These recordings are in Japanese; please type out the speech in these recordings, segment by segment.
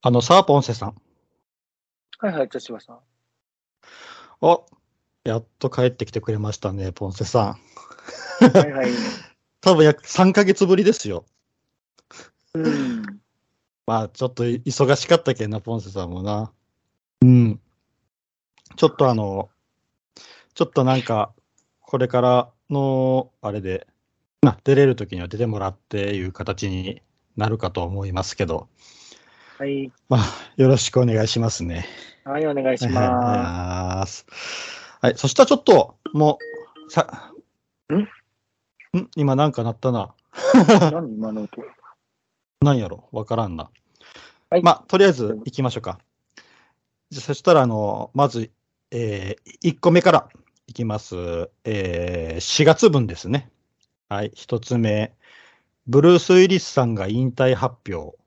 あのさ、ポンセさん。はいはい、茶芝さん。お、やっと帰ってきてくれましたね、ポンセさん。はいはい。多分約3ヶ月ぶりですよ。うん。まあ、ちょっと忙しかったけんな、ポンセさんもな。うん。ちょっとあの、ちょっとなんか、これからの、あれで、な、出れるときには出てもらっていう形になるかと思いますけど、はい。まあ、よろしくお願いしますね。はい、お願いします。はい、そしたらちょっと、もう、さ、ん？ん？今なんか鳴ったな。何今の音？何やろ？わからんな。はい。まあ、とりあえず行きましょうか。じゃそしたら、あの、まず、えー、1個目からいきます。えー、4月分ですね。はい、1つ目。ブルース・ウィリスさんが引退発表。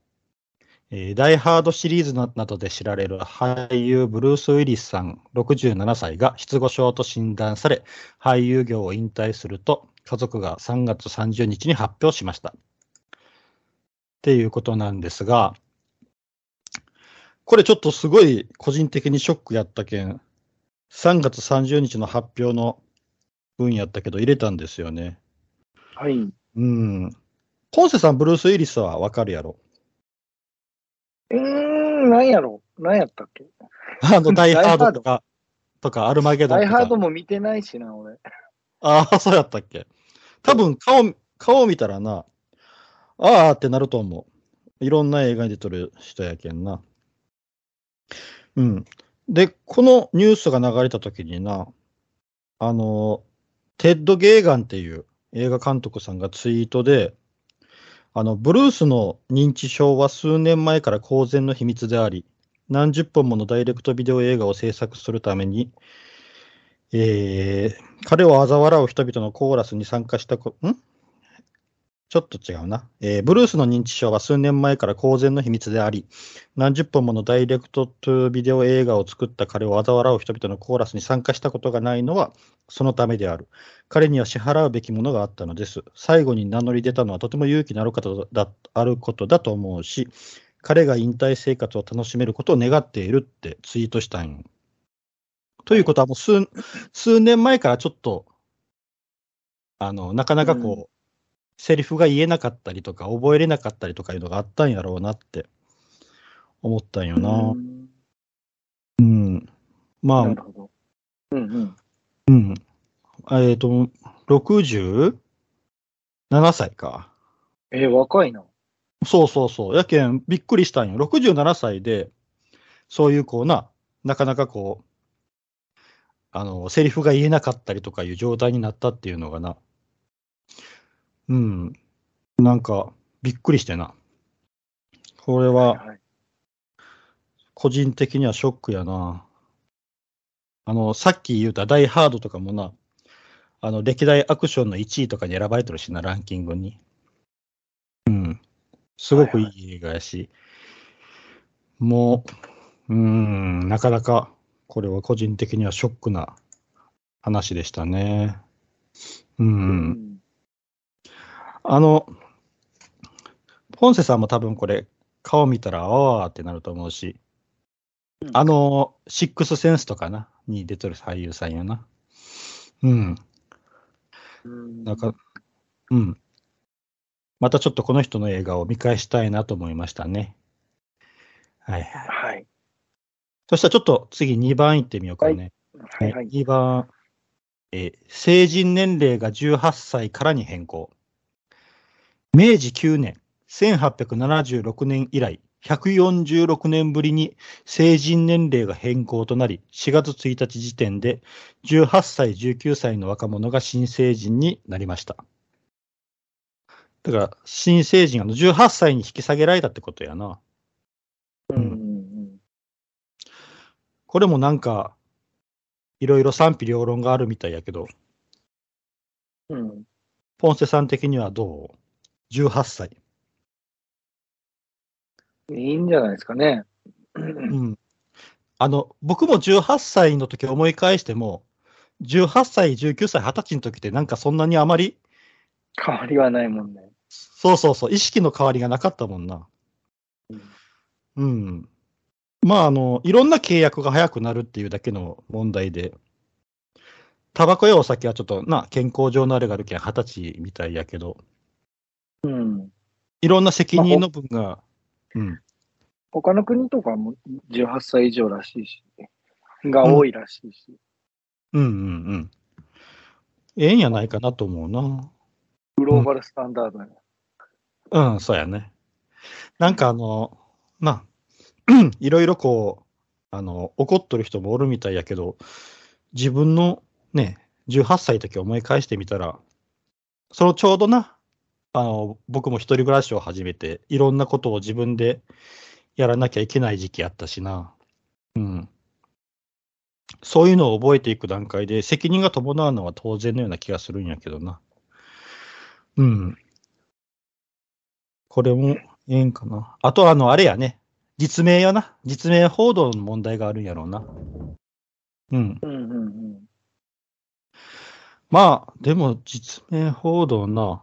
えー、ダイ・ハードシリーズなどで知られる俳優ブルース・ウィリスさん67歳が失語症と診断され、俳優業を引退すると家族が3月30日に発表しました。っていうことなんですが、これちょっとすごい個人的にショックやったけん、3月30日の発表の分やったけど入れたんですよね。はい。うん。ポンセさん、ブルース・ウィリスはわかるやろ？うーん、何やろ？何やったっけ？あの、ダイハードとか、とか、アルマゲドンとか。ダイハードも見てないしな、俺。ああ、そうやったっけ？多分、顔、顔見たらな、ああってなると思う。いろんな映画に出てる人やけんな。うん。で、このニュースが流れたときにな、あの、テッド・ゲーガンっていう映画監督さんがツイートで、あの、ブルースの認知症は数年前から公然の秘密であり、何十本ものダイレクトビデオ映画を制作するために、えー、彼を嘲笑う人々のコーラスに参加したこ、ん？ちょっと違うな、えー、ブルースの認知症は数年前から公然の秘密であり、何十本ものダイレクトトゥービデオ映画を作った彼を嘲笑う人々のコーラスに参加したことがないのはそのためである。彼には支払うべきものがあったのです。最後に名乗り出たのはとても勇気のある方だあることだと思うし、彼が引退生活を楽しめることを願っているってツイートしたん。ということはもう数数年前からちょっと、あの、なかなかこう、うんセリフが言えなかったりとか、覚えれなかったりとかいうのがあったんやろうなって思ったんよな。うん。うん、まあ、なるほど。うんうん。うん。えっ、ー、と、67歳か。えー、若いな。そうそうそう。やけん、びっくりしたんよ。67歳で、そういうこうな、なかなかこう、あの、セリフが言えなかったりとかいう状態になったっていうのがな、うん。なんか、びっくりしてな。これは、個人的にはショックやな。あの、さっき言うたダイハードとかもな、あの、歴代アクションの1位とかに選ばれてるしな、ランキングに。うん。すごくいい映画やし、もう、うん、なかなか、これは個人的にはショックな話でしたね。うん、うんあの、ポンセさんも多分これ、顔見たら、ああってなると思うし、うん、あの、シックスセンスとかな、に出てる俳優さんやな。うん。なんか、うん。またちょっとこの人の映画を見返したいなと思いましたね。はいはい。はい。そしたらちょっと次2番いってみようかね。はい、はい、2番、え成人年齢が18歳からに変更。明治9年、1876年以来、146年ぶりに成人年齢が変更となり、4月1日時点で18歳、19歳の若者が新成人になりました。だから、新成人、あの18歳に引き下げられたってことやな。うん。これもなんか、いろいろ賛否両論があるみたいやけど、うん。ポンセさん的にはどう？18歳。いいんじゃないですかね。うん。あの、僕も18歳の時思い返しても、18歳、19歳、20歳の時ってなんかそんなにあまり変わりはないもんね。そうそうそう、意識の変わりがなかったもんな。うん、うん。まあ、あの、いろんな契約が早くなるっていうだけの問題で、タバコやお酒はちょっとな、健康上のあれがあるけん、二十歳みたいやけど、うん。いろんな責任の分が、うん。他の国とかも18歳以上らしいし、が多いらしいし、うんうんうん。ええんやないかなと思うな。グローバルスタンダードや。うん、そうやね。なんかあの、まあ、いろいろこう、あの、怒っとる人もおるみたいやけど、自分のね、18歳の時思い返してみたら、そのちょうどな、あの、僕も一人暮らしを始めて、いろんなことを自分でやらなきゃいけない時期あったしな。うん。そういうのを覚えていく段階で、責任が伴うのは当然のような気がするんやけどな。うん。これもええんかな。あと、あの、あれやね。実名やな。実名報道の問題があるんやろうな。うん。うんうんうん。まあ、でも、実名報道な、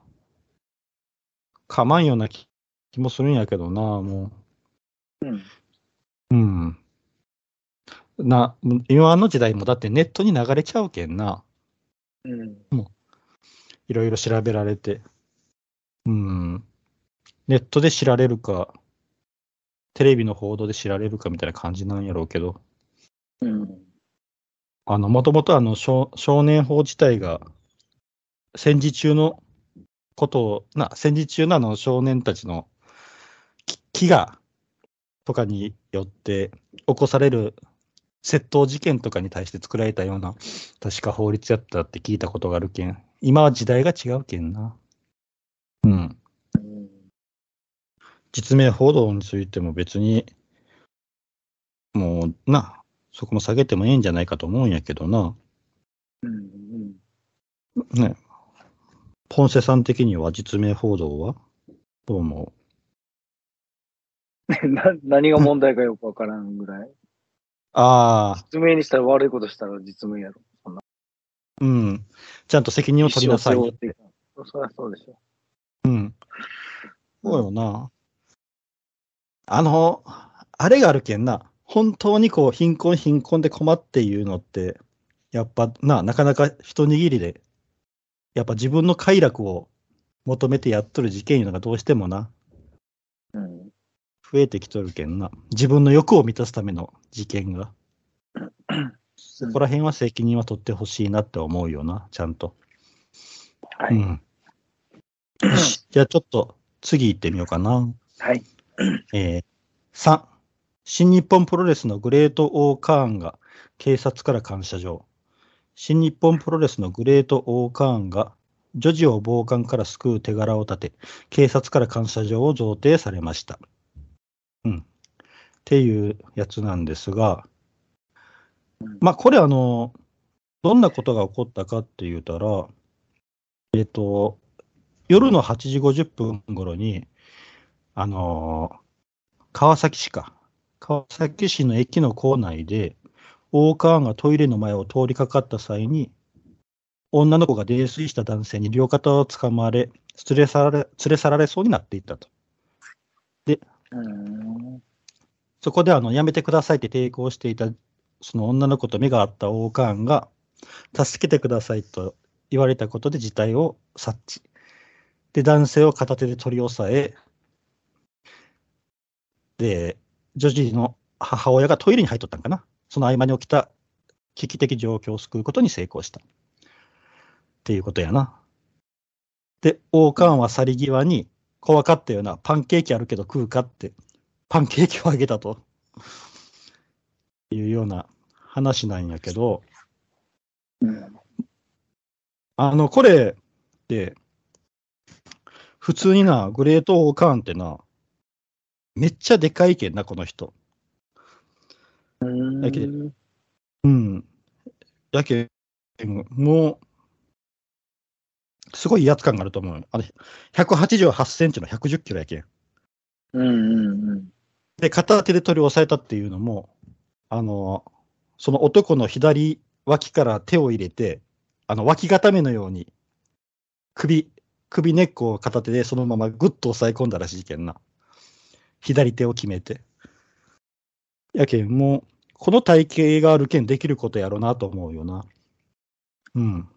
かまんような気気もするんやけどな、もうん。う。うん。な、今の時代もだってネットに流れちゃうけんな。うん。いろいろ調べられて。うん。ネットで知られるか、テレビの報道で知られるかみたいな感じなんやろうけど。うん。あの、もともとあの少、少年法自体が、戦時中のことを、な、戦時中のあの少年たちのき飢餓とかによって起こされる窃盗事件とかに対して作られたような、確か法律やったって聞いたことがあるけん。今は時代が違うけんな。うん。うん実名報道についても別に、もうな、そこも下げてもええんじゃないかと思うんやけどな。うん。ね。ポンセさん的には実名報道は？どう思う？な何が問題かよくわからんぐらい。ああ、実名にしたら悪いことしたら実名やろ。そんな。うん。ちゃんと責任を取りなさいよって。そりゃそうでしょ。うん。そうよな。あの、あれがあるけんな。本当にこう、貧困貧困で困っていうのって、やっぱな、なかなか一握りで、やっぱ自分の快楽を求めてやっとる事件いうのがどうしてもな、うん。増えてきとるけんな。自分の欲を満たすための事件が。そこら辺は責任は取ってほしいなって思うよな、ちゃんと。はい。うん。よし、じゃあちょっと次行ってみようかな。はい。えー、3、新日本プロレスのグレート・オー・カーンが警察から感謝状。新日本プロレスのグレート・オー・カーンが女児を暴漢から救う手柄を立て、警察から感謝状を贈呈されました。うん。っていうやつなんですが、まあ、これあの、どんなことが起こったかって言うたら、えっ、と、夜の8時50分頃に、あの川崎市か。川崎市の駅の構内で、大川がトイレの前を通りかかった際に、女の子が泥酔した男性に両肩を掴まれ、連れ去られ連れ去られそうになっていったと。うん。そこであのやめてくださいって抵抗していたその女の子と目が合った王冠が、助けてくださいと言われたことで事態を察知。で、男性を片手で取り押さえ、で、女児の母親がトイレに入っとったんかな。その合間に起きた危機的状況を救うことに成功した。っていうことやな。で、王冠は去り際に、怖かったような、パンケーキあるけど食うかって、パンケーキをあげたと。いうような話なんやけど、あの、これって、普通にな、グレート・オーカーンってな、めっちゃでかいけんな、この人。うん。だけどうん。やけん、もう、すごい威圧感があると思うよ。あれ、188センチの110キロやけん。うんうんうん。で、片手で取り押さえたっていうのも、あの、その男の左脇から手を入れて、あの、脇固めのように、首、首根っこを片手でそのままグッと押さえ込んだらしいけんな。左手を決めて。やけん、もう、この体型があるけんできることやろうなと思うよな。うん。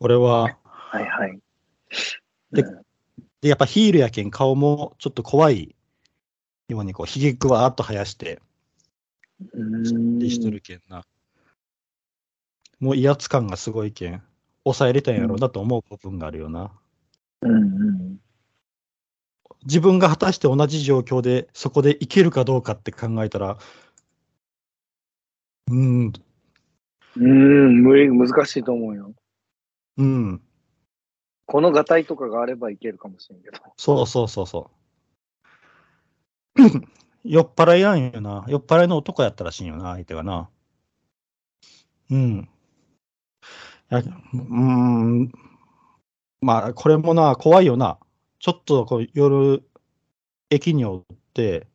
俺は、はいはい。でうんで、やっぱヒールやけん顔もちょっと怖いようにこう、ひげくわーっと生やして、でしとるけんな。もう威圧感がすごいけん、抑えれたんやろうなと思う部分があるよな。うんうん。自分が果たして同じ状況でそこでいけるかどうかって考えたら、うーん、うーん、無理、難しいと思うよ。うん、このガタイとかがあればいけるかもしれんけど。そうそうそうそう。酔っ払いやんよな。酔っ払いの男やったらしいんよな、相手がな。うん。やうーん。まあ、これもな、怖いよな。ちょっとこう夜、駅におって、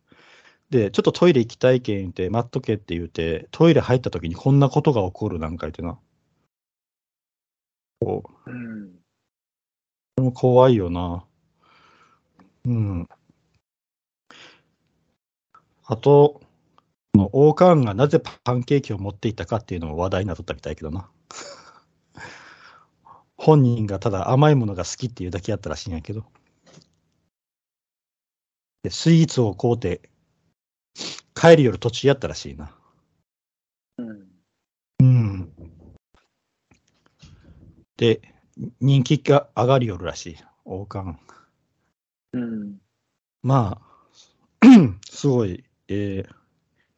で、ちょっとトイレ行きたいけん言って、待っとけって言うて、トイレ入った時にこんなことが起こるなんか言ってな。こう、うん。でも怖いよな。うん。あと、この王冠がなぜパンケーキを持っていたかっていうのも話題になっとったみたいけどな。本人がただ甘いものが好きっていうだけやったらしいんやけど。でスイーツを買うて、帰る夜途中やったらしいな。うん。うん。で、人気が上がりよるらしい、王冠。うん。まあ、すごい、えー、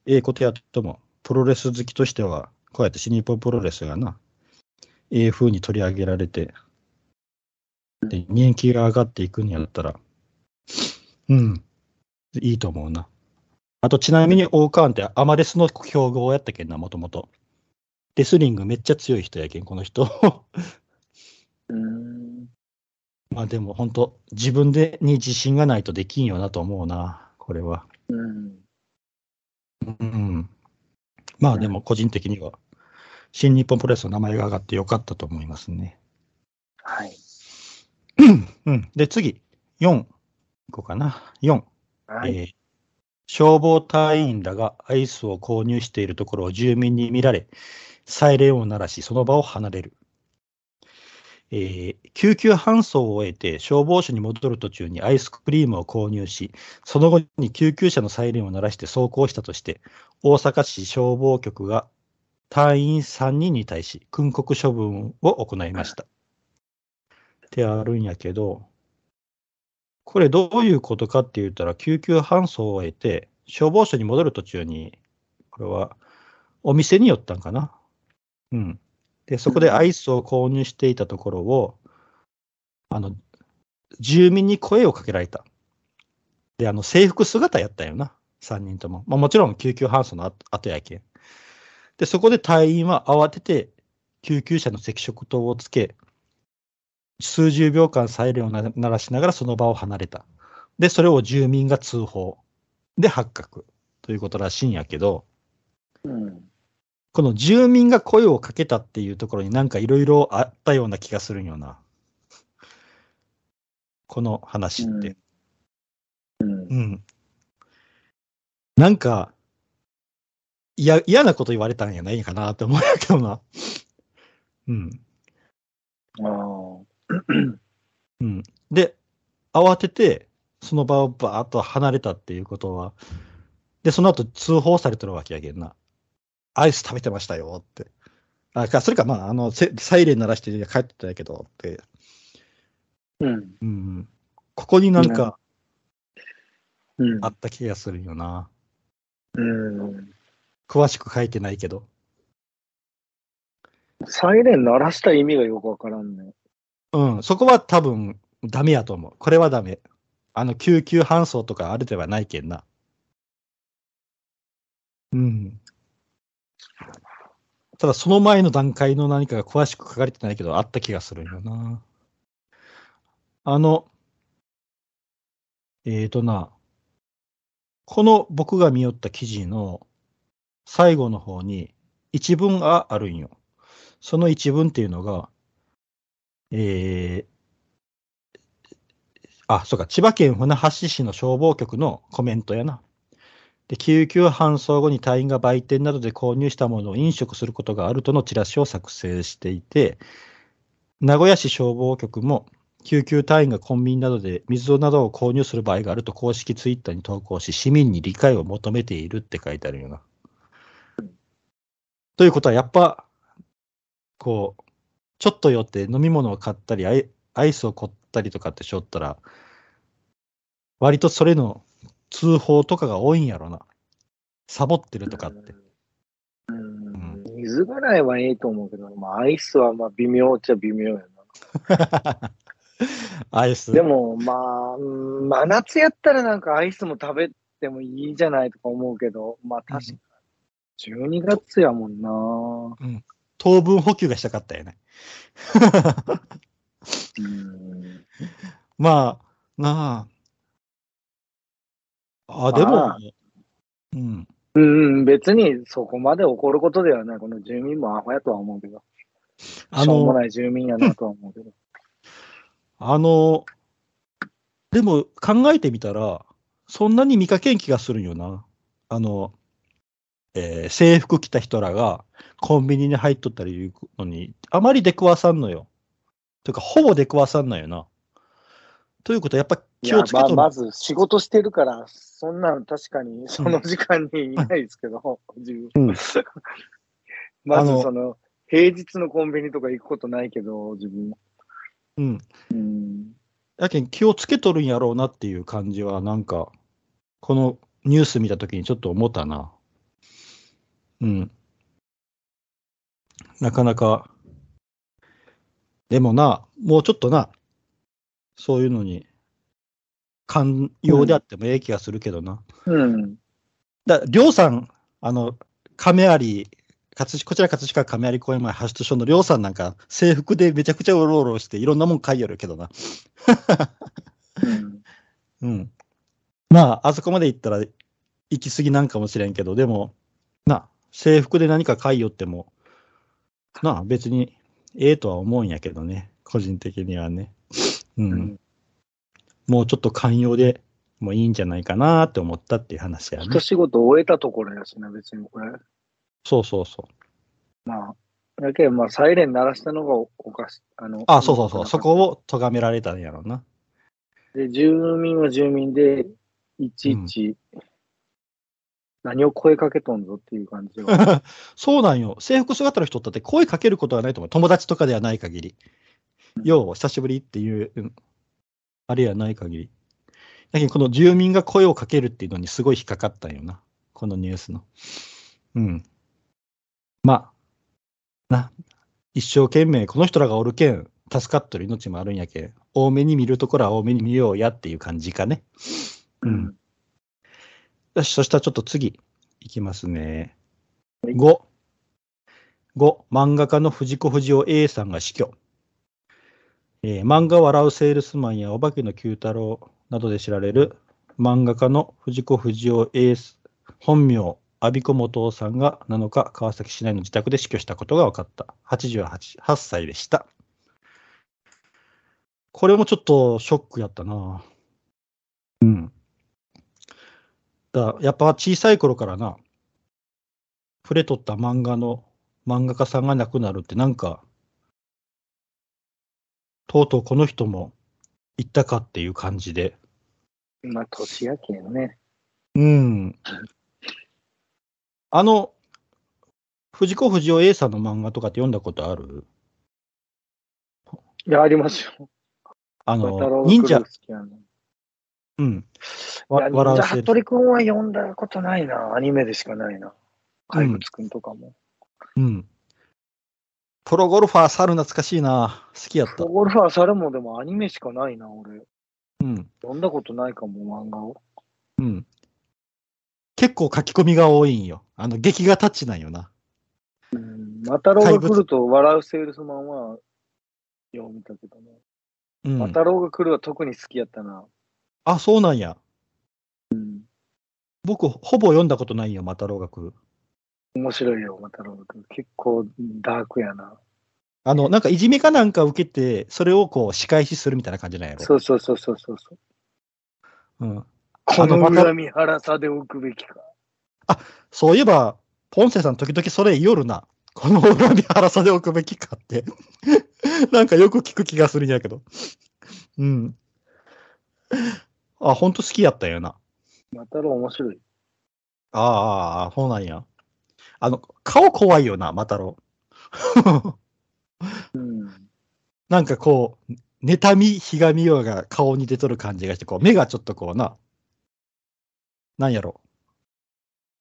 ええことやっても、プロレス好きとしては、こうやって新日本プロレスがな、ええ風に取り上げられて、で、人気が上がっていくんやったら、うん、いいと思うな。あと、ちなみに王冠ってアマレスの競合やったけんな、もともと。レスリングめっちゃ強い人やけん、この人。うん。まあでも本当、自分でに自信がないとできんよなと思うな、これは。うん。うん。まあでも個人的には、新日本プロレスの名前が上がってよかったと思いますね。はい。うん。で、次、4。いこうかな。4。はい。えー消防隊員らがアイスを購入しているところを住民に見られ、サイレンを鳴らし、その場を離れる。えー救急搬送を終えて消防署に戻る途中にアイスクリームを購入し、その後に救急車のサイレンを鳴らして走行したとして、大阪市消防局が隊員3人に対し訓告処分を行いました。ってあるんやけど、これどういうことかって言ったら、救急搬送を終えて、消防署に戻る途中に、これはお店に寄ったんかな。うん。で、そこでアイスを購入していたところを、あの、住民に声をかけられた。で、あの、制服姿やったよな。3人とも。まあもちろん救急搬送の後後やけん。で、そこで隊員は慌てて救急車の赤色灯をつけ、数十秒間サイレンをな鳴らしながらその場を離れた。で、それを住民が通報。で、発覚。ということらしいんやけど、うん。この住民が声をかけたっていうところになんかいろいろあったような気がするんよな。この話って。うん。うん。なんか、いや、嫌なこと言われたんやないんかなって思うんやけどな。うん。ああ。うん。で、慌てて、その場をバーッと離れたっていうことは、で、その後通報されてるわけやけんな。アイス食べてましたよって。あ、か、それか、まあ、あの、せサイレン鳴らして帰ってたんやけどって。うん。うん。ここになんかうんあ。った気がするよな。うん。詳しく書いてないけど。サイレン鳴らした意味がよくわからんね。うん、そこは多分ダメやと思う。これはダメ。あの、救急搬送とかあるではないけんな。うん。ただ、その前の段階の何かが詳しく書かれてないけど、あった気がするんよな。あの、えーとな、この僕が見よった記事の最後の方に一文があるんよ。その一文っていうのが、えー、あ、そうか、千葉県船橋市の消防局のコメントやな。で救急搬送後に隊員が売店などで購入したものを飲食することがあるとのチラシを作成していて、名古屋市消防局も救急隊員がコンビニなどで水などを購入する場合があると公式ツイッターに投稿し、市民に理解を求めているって書いてあるよな。ということは、やっぱ、こう、ちょっと寄って飲み物を買ったり、アイアイスを買ったりとかってしょったら、割とそれの通報とかが多いんやろな。サボってるとかって。うん。水ぐらいはええと思うけど、まあ、アイスはまあ微妙っちゃ微妙やな。アイス。でも、まあ、うん真夏やったらなんかアイスも食べてもいいじゃないとか思うけど、まあ確かに。12月やもんな。糖分補給がしたかったよね。うん。まあ、なあ。あ、でもまあ、うん。うん、別にそこまで起こることではない。この住民もアホやとは思うけど。あしょうもの、ない住民やなとは思うけど。あの、でも考えてみたら、そんなに見かけん気がするんよな。あの、えー制服着た人らがコンビニに入っとったりいうのに、あまり出くわさんのよ。というか、ほぼ出くわさんのよな。ということは、やっぱ気をつけとる。まあ、まず仕事してるから、そんなん確かにその時間にいないですけど、自分うん まずその、平日のコンビニとか行くことないけど、自分。うん。うん。やけん気をつけとるんやろうなっていう感じは、なんか、このニュース見たときにちょっと思ったな。うん。なかなか、でもな、もうちょっとな、そういうのに、寛容であってもええ気がするけどな。うん。だりょうさん、あの、亀有、葛飾こちら葛飾亀有公園前発出所のりょうさんなんか、制服でめちゃくちゃうろうろして、いろんなもん買いよるけどな。うん。うん。まあ、あそこまで行ったら行き過ぎなんかもしれんけど、でも、な、制服で何か買いよっても、な、別にええとは思うんやけどね、個人的にはね。うん。うんもうちょっと寛容でもいいんじゃないかなって思ったっていう話やね一。仕事終えたところやしな、別にこれ。そうそうそう。まあ、だけど、まあ、サイレン鳴らしたのがおおかしい。あの、あ、そうそうそう。そこを咎められたんやろうな。で、住民は住民で、いちいち、何を声かけとんぞっていう感じは。そうなんよ。制服姿の人だって声かけることはないと思う。友達とかではない限り。よう、久しぶりっていう、うんあれやない限り。だけど、この住民が声をかけるっていうのにすごい引っかかったんよな。このニュースの。うん。まあ、な、一生懸命、この人らがおるけん、助かっとる命もあるんやけん、多めに見るところは多めに見ようやっていう感じかね。うん。よし、そしたらちょっと次、いきますね。はい5。5、漫画家の藤子不二雄 A さんが死去。えー漫画笑うセールスマンやお化けの九太郎などで知られる漫画家の藤子不二雄 A 本名、阿ビ子元夫さんが7日、川崎市内の自宅で死去したことが分かった。88 8歳でした。これもちょっとショックやったな。うん。だやっぱ小さい頃からな、触れとった漫画の漫画家さんが亡くなるってなんか、とうとうこの人も行ったかっていう感じで。まあ、年やけんね。うん。あの、藤子不二雄 A さんの漫画とかって読んだことある？いや、ありますよ。あ渡の、郎忍者。うん。わ笑わせる。服部くんは読んだことないな。アニメでしかないな。怪物くんとかも。うん。プロゴルファー猿懐かしいな。好きやったプロ。ゴルファー猿もでもアニメしかないな、俺。うん。読んだことないかも、漫画を。うん。結構書き込みが多いんよ。あの、劇画タッチなんよな。うん。マタロウが来ると笑うセールスマンは、よう見たけどね。うんマ。タロウが来るは特に好きやったな。あ、そうなんや。うん。僕、ほぼ読んだことないよ、マタロウが来る。面白いよ、マタロウが来る。結構ダークやな。あの、なんかいじめかなんか受けて、それをこう仕返しするみたいな感じなんやろ。そうそうそうそうそうそう。うん。この恨み腹さでおくべきか。そういえば、ポンセさん時々それ言いよるな。この恨み腹さで置くべきかって。なんかよく聞く気がするんやけど。うん。あ、ほんと好きやったんやな。またろ面白い。ああああ、そうなんや。あの、顔怖いよな、マタロウ。うん。なんかこう、妬み、ひがみようが顔に出とる感じがして、こう、目がちょっとこうな、なんやろ。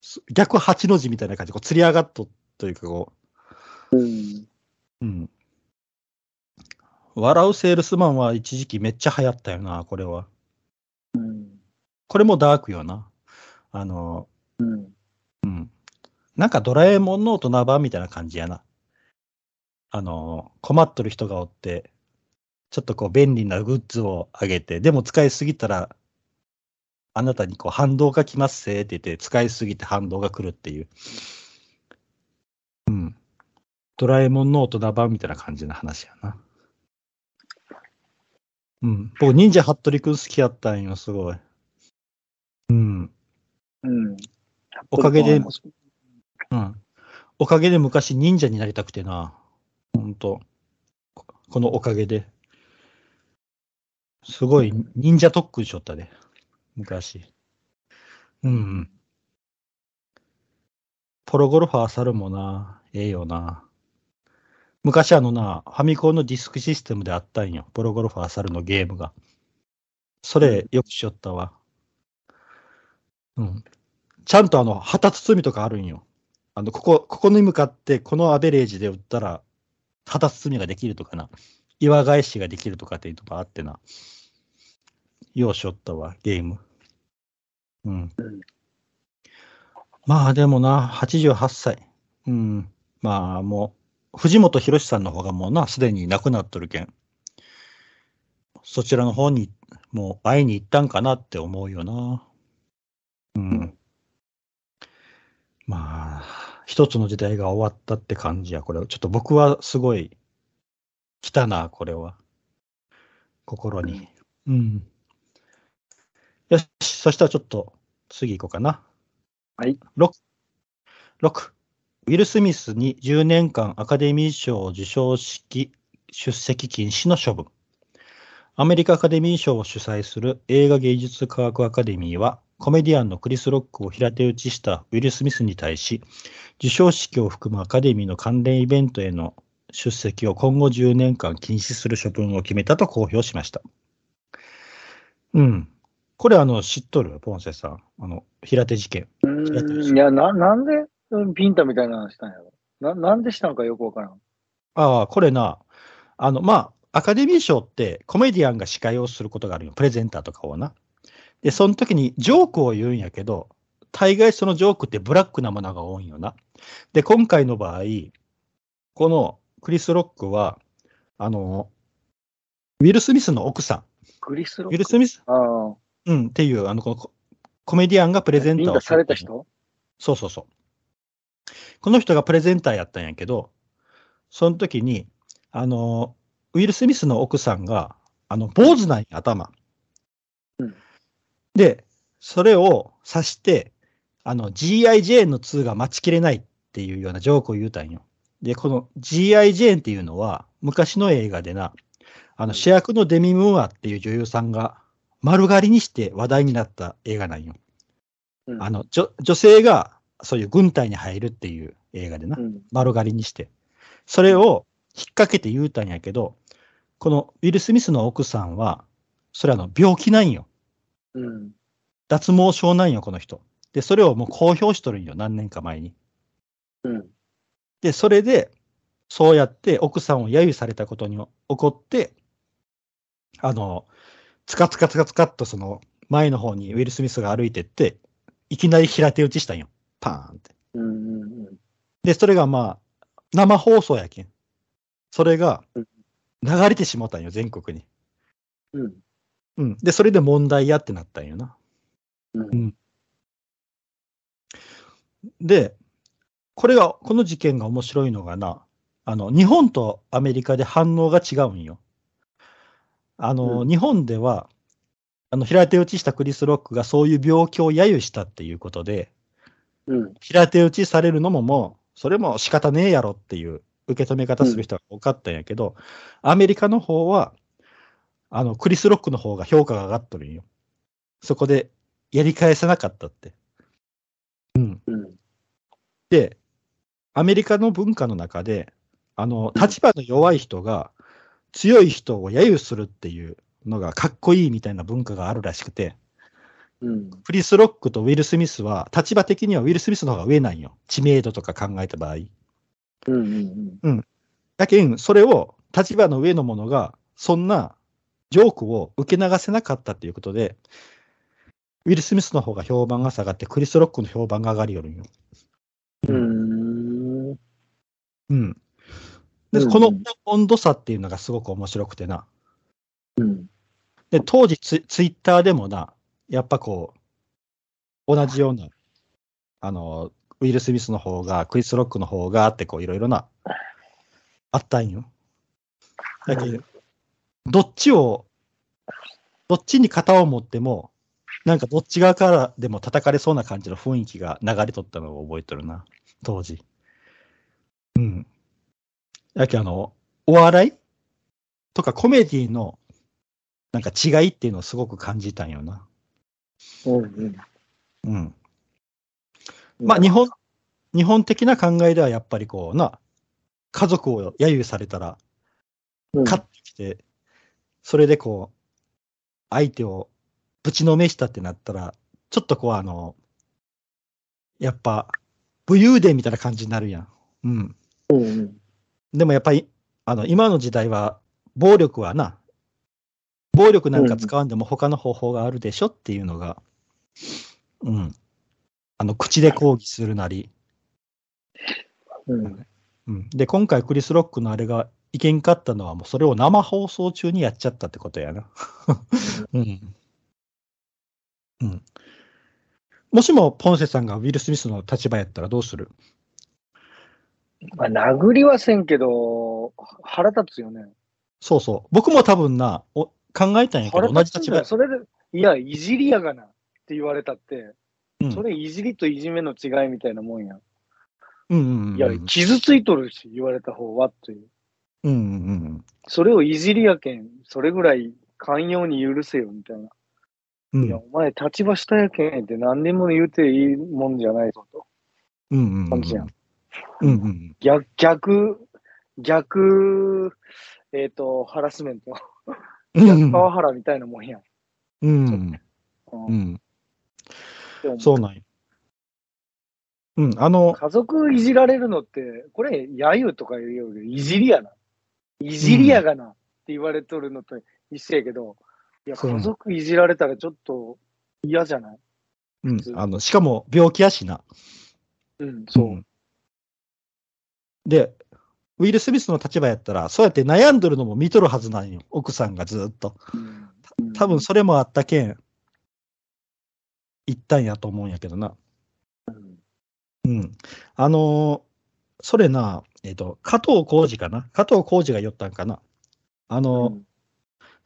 す逆八の字みたいな感じで、こう、釣り上がっとというか、こうん。う、うん。笑うセールスマンは一時期めっちゃ流行ったよな、これは。うん。これもダークよな。あの、うん。うん。なんかドラえもんの大人版みたいな感じやな。あの、困っとる人がおって、ちょっとこう便利なグッズをあげて、でも使いすぎたら、あなたにこう反動が来ますせって言って、使いすぎて反動が来るっていう。うん。ドラえもんの大人版みたいな感じの話やな。うん。僕、忍者ハットリくん好きやったんよ、すごい。うん。うん。おかげでうん。おかげで昔忍者になりたくてな。ほんと。ここのおかげで。すごい忍者特訓しよったで。昔。うんうん。プロゴルファー猿もな、ええよな。昔あのな、ファミコンのディスクシステムであったんよ。プロゴルファー猿のゲームが。それよくしよったわ。うん。ちゃんとあの、旗包みとかあるんよ。あの、ここ、ここに向かって、このアベレージで打ったら、旗包みができるとかな。岩返しができるとかっていうのがあってな。ようしよったわ、ゲーム。うん。うんまあでもな、88歳。うん。まあもう、藤本博さんの方がもうな、すでに亡くなっとるけん。そちらの方に、もう会いに行ったんかなって思うよな。うん。まあ、一つの時代が終わったって感じや、これ。ちょっと僕はすごい、来たな、これは。心に。うん。よし、そしたらちょっと、次行こうかな。はい。6。6。ウィル・スミスに10年間アカデミー賞授賞式出席禁止の処分。アメリカアカデミー賞を主催する映画芸術科学アカデミーは、コメディアンのクリス・ロックを平手打ちしたウィル・スミスに対し、授賞式を含むアカデミーの関連イベントへの出席を今後10年間禁止する処分を決めたと公表しました。うん。これ、あの、知っとるポンセさん。あの、平手事件。うん。いや、な、なんでうんピンタみたいなのしたんやろ。な、なんでしたのかよくわからん。ああ、これな、あの、まあ、アカデミー賞ってコメディアンが司会をすることがあるよ。プレゼンターとかをな。で、その時にジョークを言うんやけど、大概そのジョークってブラックなものが多いんよな。で、今回の場合、このクリス・ロックは、あの、ウィル・スミスの奥さクリスロん、ウィル・スミス？うん、っていう、あの、このココメディアンがプレゼンターをされた人？そうそうそう。この人がプレゼンターやったんやけど、その時に、あの、ウィル・スミスの奥さんが、あの、坊主なんや、頭。うんで、それを指して、あの、G.I. ジェーンの2が待ちきれないっていうようなジョークを言うたんよ。で、この G.I. ジェーンっていうのは、昔の映画でな、あの、主役のデミ・ムーアっていう女優さんが丸刈りにして話題になった映画なんよ。うんあの、女女性がそういう軍隊に入るっていう映画でなう、ん。丸刈りにして。それを引っ掛けて言うたんやけど、このウィル・スミスの奥さんは、それあの病気なんよ。うん。脱毛症なんよ、この人。で、それをもう公表しとるんよ、何年か前に。うん。で、それで、そうやって奥さんを揶揄されたことに怒って、あの、つかつかつかつかっとその前の方にウィル・スミスが歩いてって、いきなり平手打ちしたんよ。パーンって。うん。うん。で、それがまあ、生放送やけん。それがうん流れてしまったんよ、全国に。うん。うん。で、それで問題やってなったんよな。うん。で、これが、この事件が面白いのがな、あの、日本とアメリカで反応が違うんよ。あの、うん日本では、あの、平手打ちしたクリス・ロックがそういう病気を揶揄したっていうことで、うん。平手打ちされるのももう、それも仕方ねえやろっていう受け止め方する人が多かったんやけど、アメリカの方は、あの、クリス・ロックの方が評価が上がっとるんよ。そこでやり返せなかったって。うん。うん。で、アメリカの文化の中で、あの、立場の弱い人が強い人を揶揄するっていうのがかっこいいみたいな文化があるらしくて、うん。クリス・ロックとウィル・スミスは、立場的にはウィル・スミスの方が上なんよ。知名度とか考えた場合。うん。うん。だけん、それを立場の上の者が、そんなジョークを受け流せなかったっていうことで、ウィル・スミスの方が評判が下がって、クリス・ロックの評判が上がりよるんよ。うん。うん。で、うんこの温度差っていうのがすごく面白くてな。うん。で、当時ツイツイッターでもな、やっぱこう、同じような、あの、ウィル・スミスの方が、クリス・ロックの方がって、こう、いろいろな、あったんよ。だけど、どっちを、どっちに型を持っても、なんかどっち側からでも叩かれそうな感じの雰囲気が流れとったのを覚えてるな、当時。うん。だけどあの、お笑いとかコメディのなんか違いっていうのをすごく感じたんよな。うん。うん。まあ日本、日本的な考えではやっぱりこうな、家族を揶揄されたら、うん、勝ってきて、それでこう、相手をぶちのめしたってなったら、ちょっとこうあの、やっぱ、武勇伝みたいな感じになるやん。うん。うん。うん。でもやっぱり、あの、今の時代は、暴力はな、暴力なんか使わんでも他の方法があるでしょっていうのが、うん。あの、口で抗議するなり、うん。うん。で、今回クリス・ロックのあれがいけんかったのは、もうそれを生放送中にやっちゃったってことやな。うん。うん。もしもポンセさんがウィル・スミスの立場やったらどうする？まあ、殴りはせんけど、腹立つよね。そうそう。僕も多分な、お考えたんやけ腹ど、同じ立場。それで、いや、いじりやがなって言われたって、うんそれいじりといじめの違いみたいなもんや。うんうんうん。いや、傷ついとるし、言われた方はっていう。うんうんうんそれをいじりやけん、それぐらい寛容に許せよ、みたいな。うん。いや、お前立場下やけんって何でも言うていいもんじゃないぞと。うんうんうん。感じやん。うんうん逆、逆、逆、えっ、と、ハラスメント。うん。逆パワハラみたいなもんやん。うん。うんうん。そうなんや。うん。あの、家族いじられるのって、これ、揶揄とか言うより、いじりやな。いじりやがなって言われとるのと一緒やけど、いや、そう家族いじられたらちょっと嫌じゃない？うん。あの、しかも病気やしな。うん、そう。んで、ウィル・スミスの立場やったら、そうやって悩んどるのも見とるはずなんよ。奥さんがずっと。うん多分それもあったけん、言ったんやと思うんやけどな。うんうん。あのーそれな、えっ、と、加藤浩次かな？加藤浩次が言ったんかな？あのー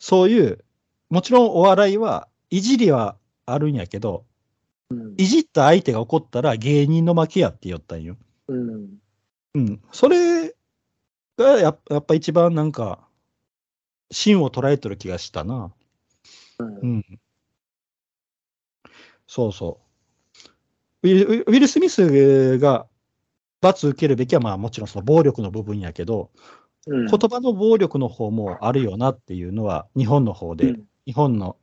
そういう、もちろんお笑いは、いじりはあるんやけど、うんいじった相手が怒ったら芸人の負けやって言ったんよ。うんうん。それがやっやっぱ一番なんか、芯を捉えてる気がしたな。うんうん。そうそう。ウィルウィル・スミスが罰受けるべきは、まあもちろんその暴力の部分やけど、うん言葉の暴力の方もあるよなっていうのは、日本の方で、うん日本の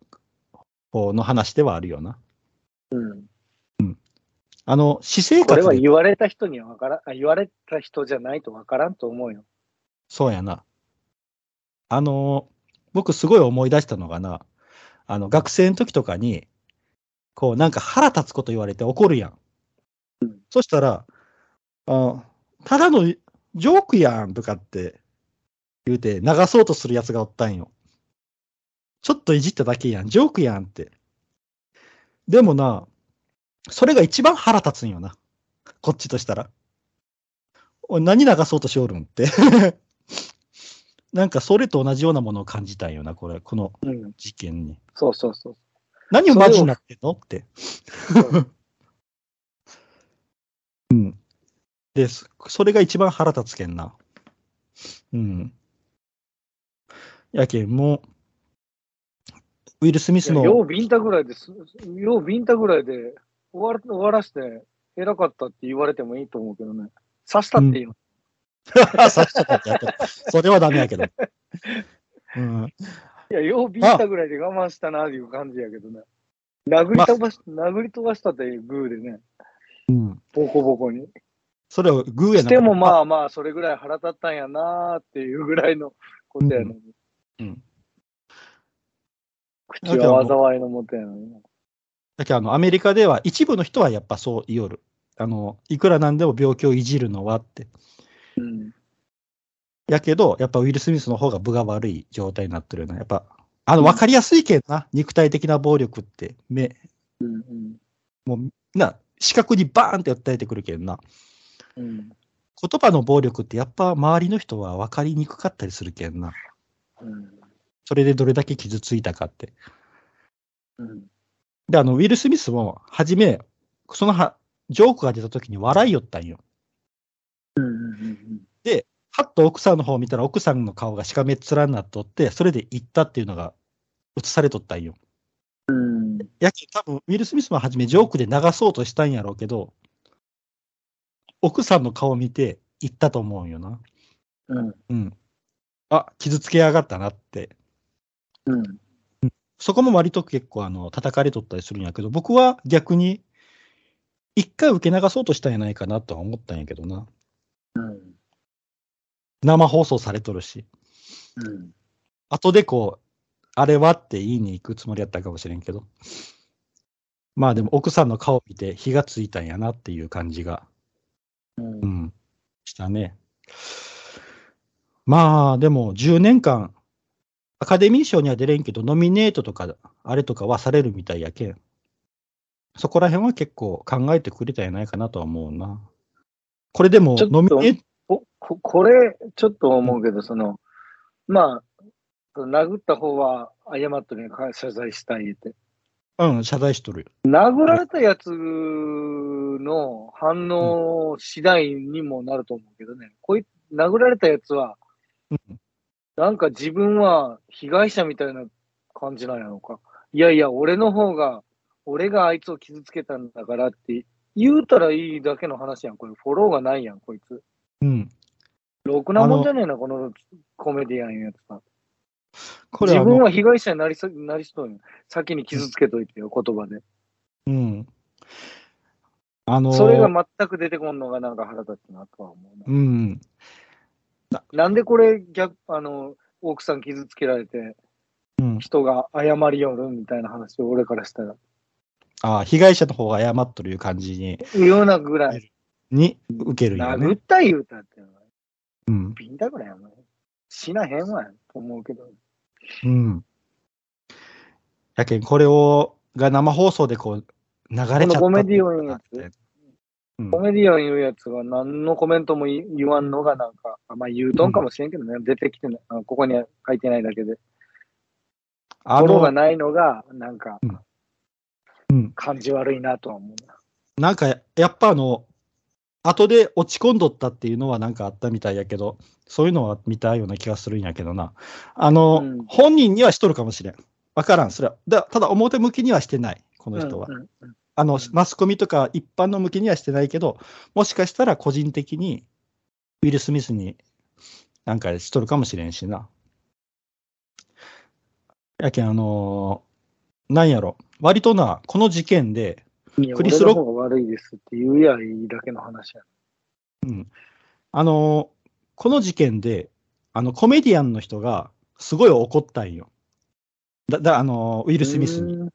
方の話ではあるよな。うんあの、私生これは言われた人にはわからん、あ言われた人じゃないとわからんと思うよ。そうやな。あの、僕すごい思い出したのがな、あの、学生の時とかに、こう、なんか腹立つこと言われて怒るやん。そしたら、あただのジョークやんとかって言うて流そうとするやつがおったんよ。ちょっといじっただけやん、ジョークやんって。でもな、それが一番腹立つんよな。こっちとしたら。おい何流そうとしおるんって。なんかそれと同じようなものを感じたんよな、これ、このうん。事件に。そうそうそう。何をマジになってんのって。うん。で、そそれが一番腹立つけんな。うん。やけんもう、ウィル・スミスの、ようビンタぐらいです、ようビンタぐらいで終わら終わらして、偉かったって言われてもいいと思うけどね。刺したっていいの。さっちゃったってやっとるそれはダメやけど。うん。いや、ようビンタぐらいで我慢したなっていう感じやけどね。殴り飛ばし、殴り飛ばしたってグーでね、うん。ボコボコに。それをグーやな。してもまあまあ、それぐらい腹立ったんやなーっていうぐらいのことやのに。うん。口は災いのもとやのに。だけどあの、アメリカでは一部の人はやっぱそう言おる。あの、いくらなんでも病気をいじるのはって。うん。やけど、やっぱウィル・スミスの方が分が悪い状態になってるよな。やっぱ、あの、わかりやすいけんな。肉体的な暴力って、目、うんうん。もう、な、視覚にバーンって訴えてくるけんな。うん。言葉の暴力ってやっぱ周りの人は分かりにくかったりするけんな。うん。それでどれだけ傷ついたかって。うん。で、あの、ウィル・スミスも、初め、そのは、ジョークが出た時に笑いよったんよ。うんうんはっと奥さんの方を見たら奥さんの顔がしかめっ面になっとって、それで言ったっていうのが映されとったんよ。うん。やけ多分ウィル・スミスも初めジョークで流そうとしたんやろうけど、奥さんの顔を見て言ったと思うんよな。うん。うん。あ、傷つけやがったなって。うん。そこも割と結構あの叩かれとったりするんやけど、僕は逆に一回受け流そうとしたんやないかなとは思ったんやけどな。うん。生放送されとるし。うん。後でこう、あれはって言いに行くつもりやったかもしれんけど。まあでも奥さんの顔見て火がついたんやなっていう感じが、うんう。ん、したね。まあでも10年間、アカデミー賞には出れんけど、ノミネートとか、あれとかはされるみたいやけん。そこら辺は結構考えてくれたんやないかなとは思うな。これでもちょっ、とノミネート、こここれ、ちょっと思うけど、その、まあ、殴った方は謝っとるんやか謝罪したい言って。うん、謝罪しとるよ。殴られたやつの反応次第にもなると思うけどね。こい殴られたやつは、うんなんか自分は被害者みたいな感じなんやろうか。いやいや、俺の方が、俺があいつを傷つけたんだからって言うたらいいだけの話やん。これフォローがないやん、こいつ。うん。ろくなもんじゃねえな、このコメディアンやつさ。自分は被害者になりそなりそうやん。先に傷つけといてよ、言葉で。うん。あのーそれが全く出てこんのがなんか腹立つなとは思うな。うん。なんでこれ逆、あの、奥さん傷つけられて、うん。人が謝りよるみたいな話を俺からしたら。ああ、被害者の方が謝っとるいう感じに、ようなぐらい、に受けるんやね。殴った言うたって、うん。ビンタぐらいやもん。死なへんわ、と思うけど。うん。やけん、これを、が生放送でこう、流れちゃったコメディオンやつ？うん。コメディアン言うやつが何のコメントも言言わんのがなんか、あまあ言うとんかもしれんけどね、出てきてない、あここには書いてないだけで。あフォローがの、ないのが、なんかうん。うん、感じ悪いなとは思うな。なんか、やっぱあの、後で落ち込んどったっていうのはなんかあったみたいやけど、そういうのは見たような気がするんやけどな。あの、うん本人にはしとるかもしれん。わからん。それは。だただ表向きにはしてない。この人は。うんうんうんあのうん、マスコミとか一般の向きにはしてないけど、もしかしたら個人的にウィル・スミスになんかしとるかもしれんしな。やけん、あのーなんやろ、割とな、この事件で、クリスロ俺の方が悪いですって言うやいいだけの話や。うん、あのーこの事件で、あの、コメディアンの人がすごい怒ったんよ。だ、だ、あのーウィル・スミスに。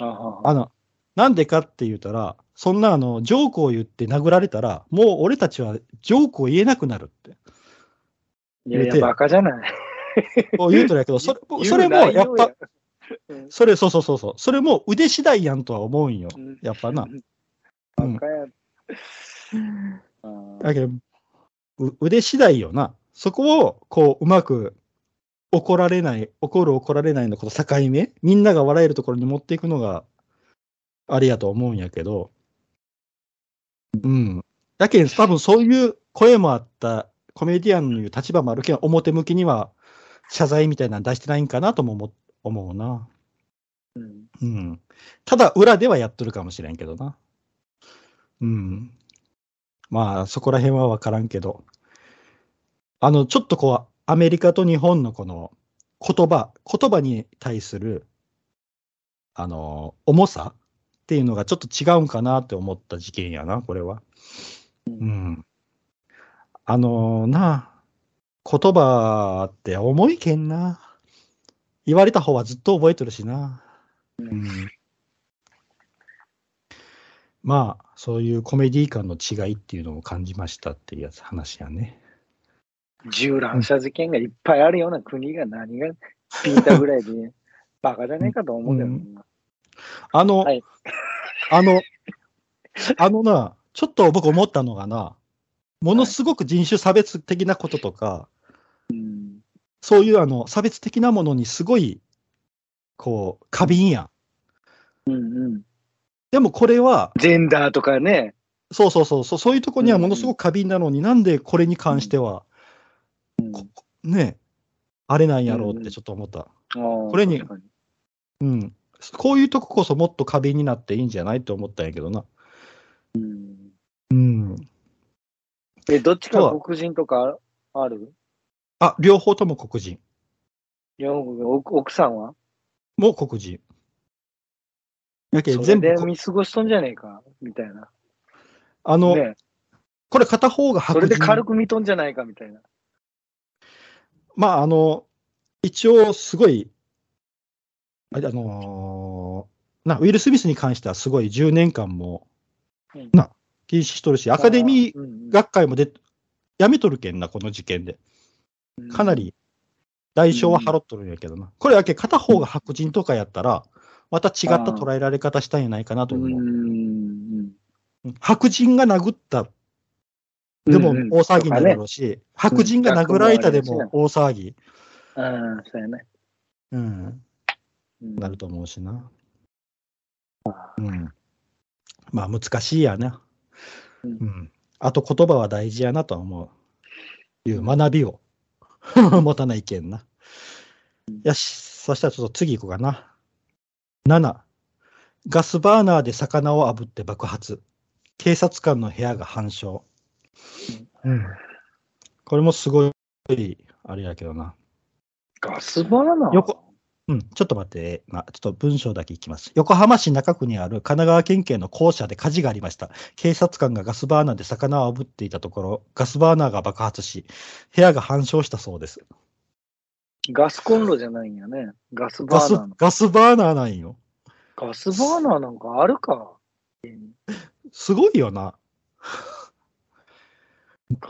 ああの、なんでかって言ったら、そんなあの、ジョークを言って殴られたら、もう俺たちはジョークを言えなくなるって。いやいや、バカじゃない。言うとるやけど、それそれもやっぱ、、うんそれ、そうそうそうそう、それも腕次第やんとは思うんよ。うんやっぱな。だけど、う腕次第よな。そこを、こう、うまく怒られない、怒る怒られないのこの境目、みんなが笑えるところに持っていくのが、あれやと思うんやけど、うん。だけど多分そういう声もあったコメディアンのいう立場もあるけど、表向きには謝罪みたいなの出してないんかなとも思思うな。うん。うん。ただ、裏ではやっとるかもしれんけどな。うん。まあ、そこら辺はわからんけど。あの、ちょっとこう、アメリカと日本のこの言葉、言葉に対する、あの、重さっていうのがちょっと違うんかなって思った事件やな、これは。うん。あのな言葉って重いけんな。言われた方はずっと覚えてるしな。うん。まあ、そういうコメディ感の違いっていうのを感じましたっていうやつ話やね。銃乱射事件がいっぱいあるような国が何がピータぐらいで、バカじゃねえかと思うけど、うんあの、はいあの、あのな、ちょっと僕思ったのがな、ものすごく人種差別的なこととか、うん。そういうあの差別的なものにすごい、こう、過敏やん。うんうん。でもこれは、ジェンダーとかね。そうそうそうそう、そういうとこにはものすごく過敏なのに、なんでこれに関しては、ね、あれなんやろうってちょっと思った。これにうん。こういうとここそもっと過敏になっていいんじゃないって思ったんやけどな。うんうん。え、どっちか黒人とかある？あ、両方とも黒人。いや奥奥さんは？もう黒人。やけ全部見過ごしとんじゃねえか？みたいな。あの、ねこれ片方が白人。それで軽く見とんじゃないか？みたいな。まあ、あの、一応すごい、ああのーな、ウィル・スミスに関してはすごい10年間もうんな禁止しとるし、アカデミーー学会もで、やめとるけんな、この事件で。かな、り代償は払っとるんやけどな。これだけ片方が白人とかやったら、また違った捉えられ方したんやないかなとうん思う。うん。白人が殴ったでも大騒ぎになるだろうし、白人が殴られたでも大騒ぎ、うん、そうやね。うん、うん。なると思うしな。うん、まあ難しいやな。うん。うん、あと言葉は大事やなとは思う。いう学びを 持たないけんな。よし、そしたらちょっと次行こうかな。7、ガスバーナーで魚を炙って爆発。警察官の部屋が半焼。うん。これもすごい、あれやけどな。ガスバーナー？横うん、ちょっと待って、まあ、ちょっと文章だけいきます。横浜市中区にある神奈川県警の校舎で火事がありました。警察官がガスバーナーで魚を炙っていたところ、ガスバーナーが爆発し、部屋が半焼したそうです。ガスコンロじゃないんやね。ガスバーナーの。ガスバーナーなんよ。ガスバーナーなんかあるか。すごいよな。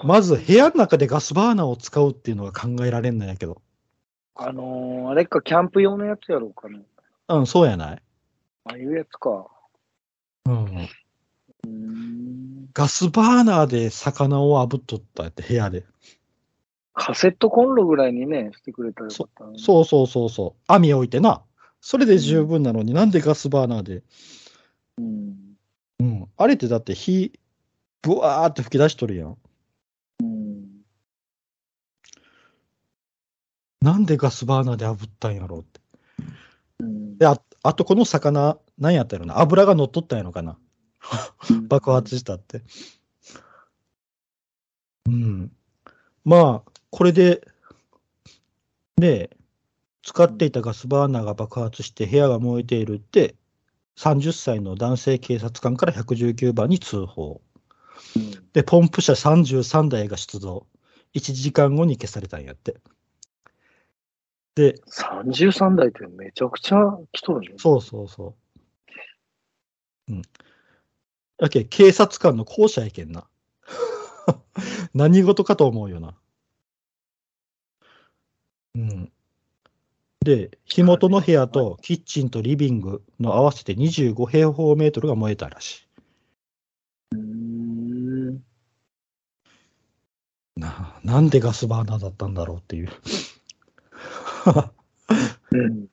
まず部屋の中でガスバーナーを使うっていうのが考えられんのやけど。あのー、あれか、キャンプ用のやつやろうかね。うん、そうやない。ああいうやつか。うん。うーん。ガスバーナーで魚を炙っとったって部屋で。カセットコンロぐらいにね、してくれたらよかった、ね。そうそうそうそう。網置いてな。それで十分なのに、なんでガスバーナーで？うん。うん。あれってだって火、ブワーって吹き出しとるやん。うん。なんでガスバーナーで炙ったんやろうって。うんで、ああとこの魚、何やったやろな。油が乗っとったんやのかな。爆発したって。うん。まあ、これで、で、使っていたガスバーナーが爆発して部屋が燃えているって、30歳の男性警察官から119番に通報。うんで、ポンプ車33台が出動。1時間後に消されたんやって。で、33台ってめちゃくちゃ来とるね。そうそうそう。うん。やけ、警察官の校舎やけんな。何事かと思うよな。うん。で、火元の部屋とキッチンとリビングの合わせて25平方メートルが燃えたらしい。うーん。ななんでガスバーナーだったんだろうっていう。うん。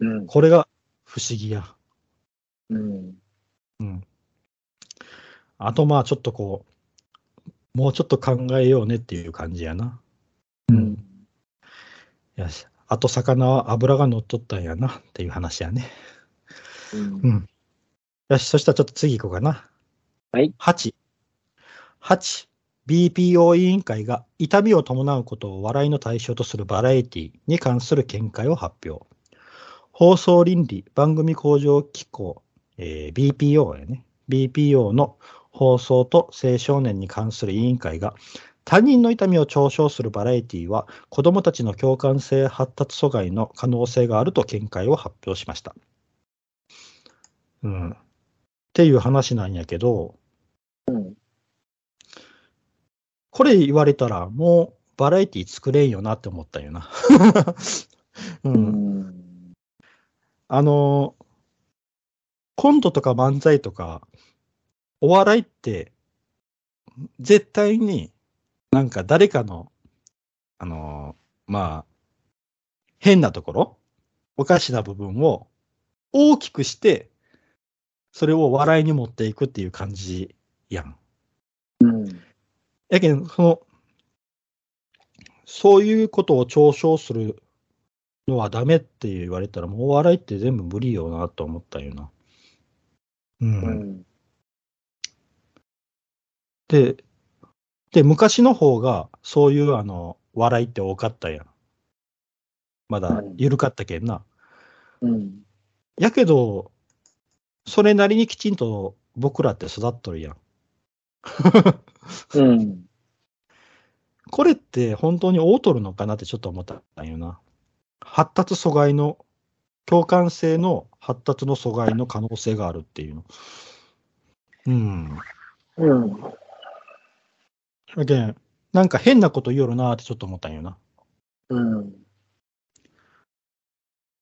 うん。これが不思議や。うん。うん。あとまあちょっとこう、もうちょっと考えようねっていう感じやな。うん。よし。あと魚は油が乗っとったんやなっていう話やね。うんうん。よし、そしたらちょっと次行こうかな。はい。8。8。BPO 委員会が痛みを伴うことを笑いの対象とするバラエティに関する見解を発表。放送倫理番組向上機構、えー BPO やね。BPO の放送と青少年に関する委員会が他人の痛みを嘲笑するバラエティは子どもたちの共感性発達阻害の可能性があると見解を発表しました。うん。っていう話なんやけど、うん。これ言われたらもうバラエティ作れんよなって思ったよな。う、ん。あの、コントとか漫才とか、お笑いって、絶対になんか誰かの、あの、まあ、変なところ、おかしな部分を大きくして、それを笑いに持っていくっていう感じや。ん。やけん、その、そういうことを嘲笑するのはダメって言われたら、もうお笑いって全部無理よなと思ったんよな。うん。うん。で、で、昔の方が、そういうあの、笑いって多かったやん。まだうん緩かったけんな。うん。やけど、それなりにきちんと僕らって育っとるやん。うん。これって本当に合うとるのかなってちょっと思ったんよな。発達阻害の、共感性の発達の阻害の可能性があるっていうの。うん。うん。だけん、なんか変なこと言おるなってちょっと思ったんよな。うん。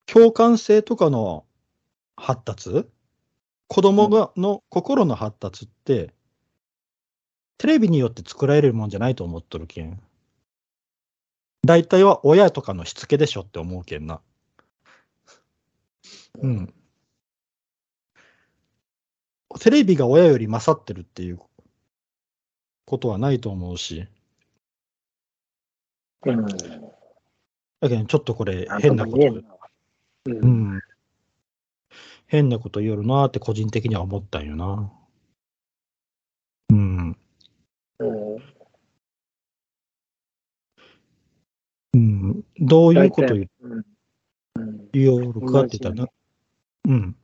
共感性とかの発達？子供が、の心の発達って、テレビによって作られるもんじゃないと思っとるけん。大体は親とかのしつけでしょって思うけんな。うん。テレビが親より勝ってるっていうことはないと思うし。うん。だけどちょっとこれ変なこと、う。うんん。変なこと言おるなーって個人的には思ったんよな。うん。うん。どういうこと言おるかって言ったらな。うん。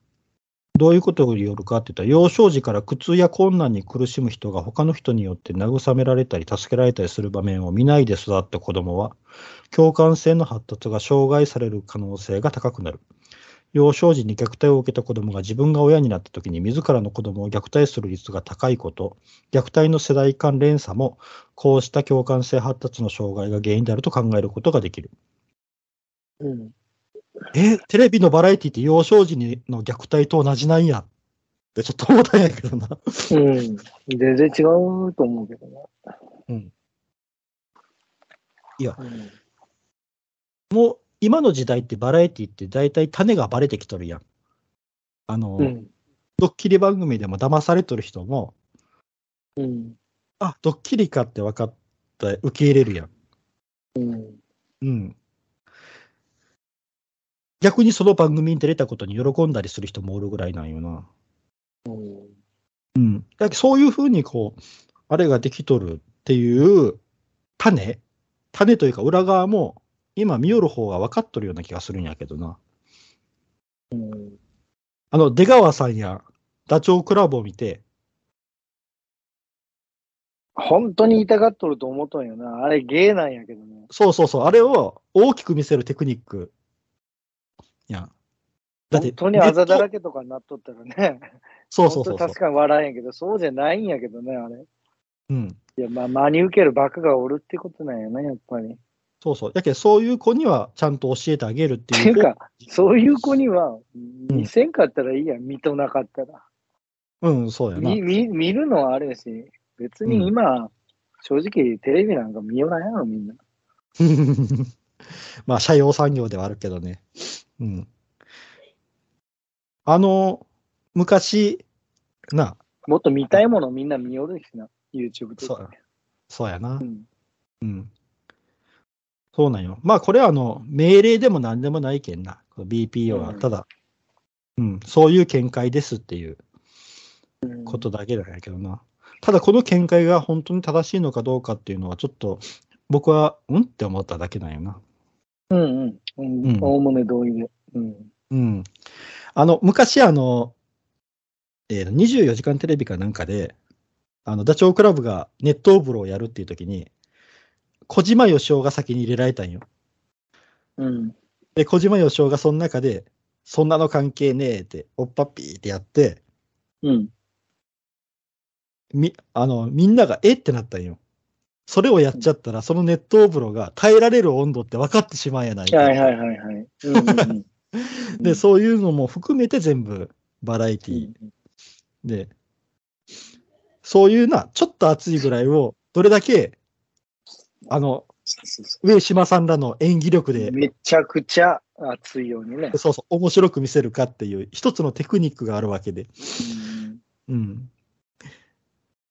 どういうことを言おるかって言ったら、幼少時から苦痛や困難に苦しむ人が他の人によって慰められたり助けられたりする場面を見ないで育った子供は、共感性の発達が障害される可能性が高くなる。幼少時に虐待を受けた子供が自分が親になった時に自らの子供を虐待する率が高いこと、虐待の世代間連鎖も、こうした共感性発達の障害が原因であると考えることができる。うん。え、テレビのバラエティって幼少時にの虐待と同じなんやってちょっと思ったんやけどな。うん。全然違うと思うけどな。うん。いや、うん。もう今の時代ってバラエティって大体種がバレてきとるやん。あの、うん。ドッキリ番組でも騙されとる人も、うん。あ、ドッキリかって分かって受け入れるやん。うん。うん。逆にその番組に出れたことに喜んだりする人もおるぐらいなんよな。うん。うん。だそういうふうにこう、あれができとるっていう種種というか裏側も今見よる方が分かっとるような気がするんやけどな。うん。あの、出川さんやダチョウ倶楽部を見て、本当に痛がっとると思っとんよな。あれ芸なんやけどね。そうそうそう、あれを大きく見せるテクニック。いや。だって、本当にあざだらけ。けとかになっとったらね。そうそうそう確。かに笑えんけど、そうじゃないんやけどね、あれ。うん。いや、まあ、真に受けるバカがおるってことなんやな、やっぱり。っそうそう。やけど、そういう子にはちゃんと教えてあげるってい。ていううか、そういう子には、見せんかったらいいや、見となかったら。うん、そうやな。見見見るのはあるやし、別に今、正直テレビなんか見ようないやろ、みんな。まあ、社用産業ではあるけどね。うん。あの、昔、な、もっと見たいものみんな見よるしな、YouTube とかそう。そうやなう。ん。うん。そうなんよ。まあ、これはあの、命令でも何でもないけんな。BPO は。うんただ、うん、そういう見解ですっていううんことだけなんやけどな。ただ、この見解が本当に正しいのかどうかっていうのは、ちょっと、僕は、うんって思っただけなんよな。うんうん。うんうんおおむね同意で。うん。うん。あの、昔、あの、えー24時間テレビかなんかで、あの、ダチョウ倶楽部が熱湯風呂をやるっていう時に、小島よしおが先に入れられたんよ。うん。で、小島よしおがその中で、そんなの関係ねえって、おっぱっぴーってやって、うん。み、あの、みんながえってなったんよ。それをやっちゃったら、その熱湯風呂が耐えられる温度って分かってしまうんやないか。はいはいはいはい。うんうんうん で、そういうのも含めて全部バラエティうんで、そういうな、ちょっと熱いぐらいを、どれだけ、あの、上島さんらの演技力で、うめちゃくちゃ熱いようにね。そうそう、面白く見せるかっていう、一つのテクニックがあるわけで。うんうん。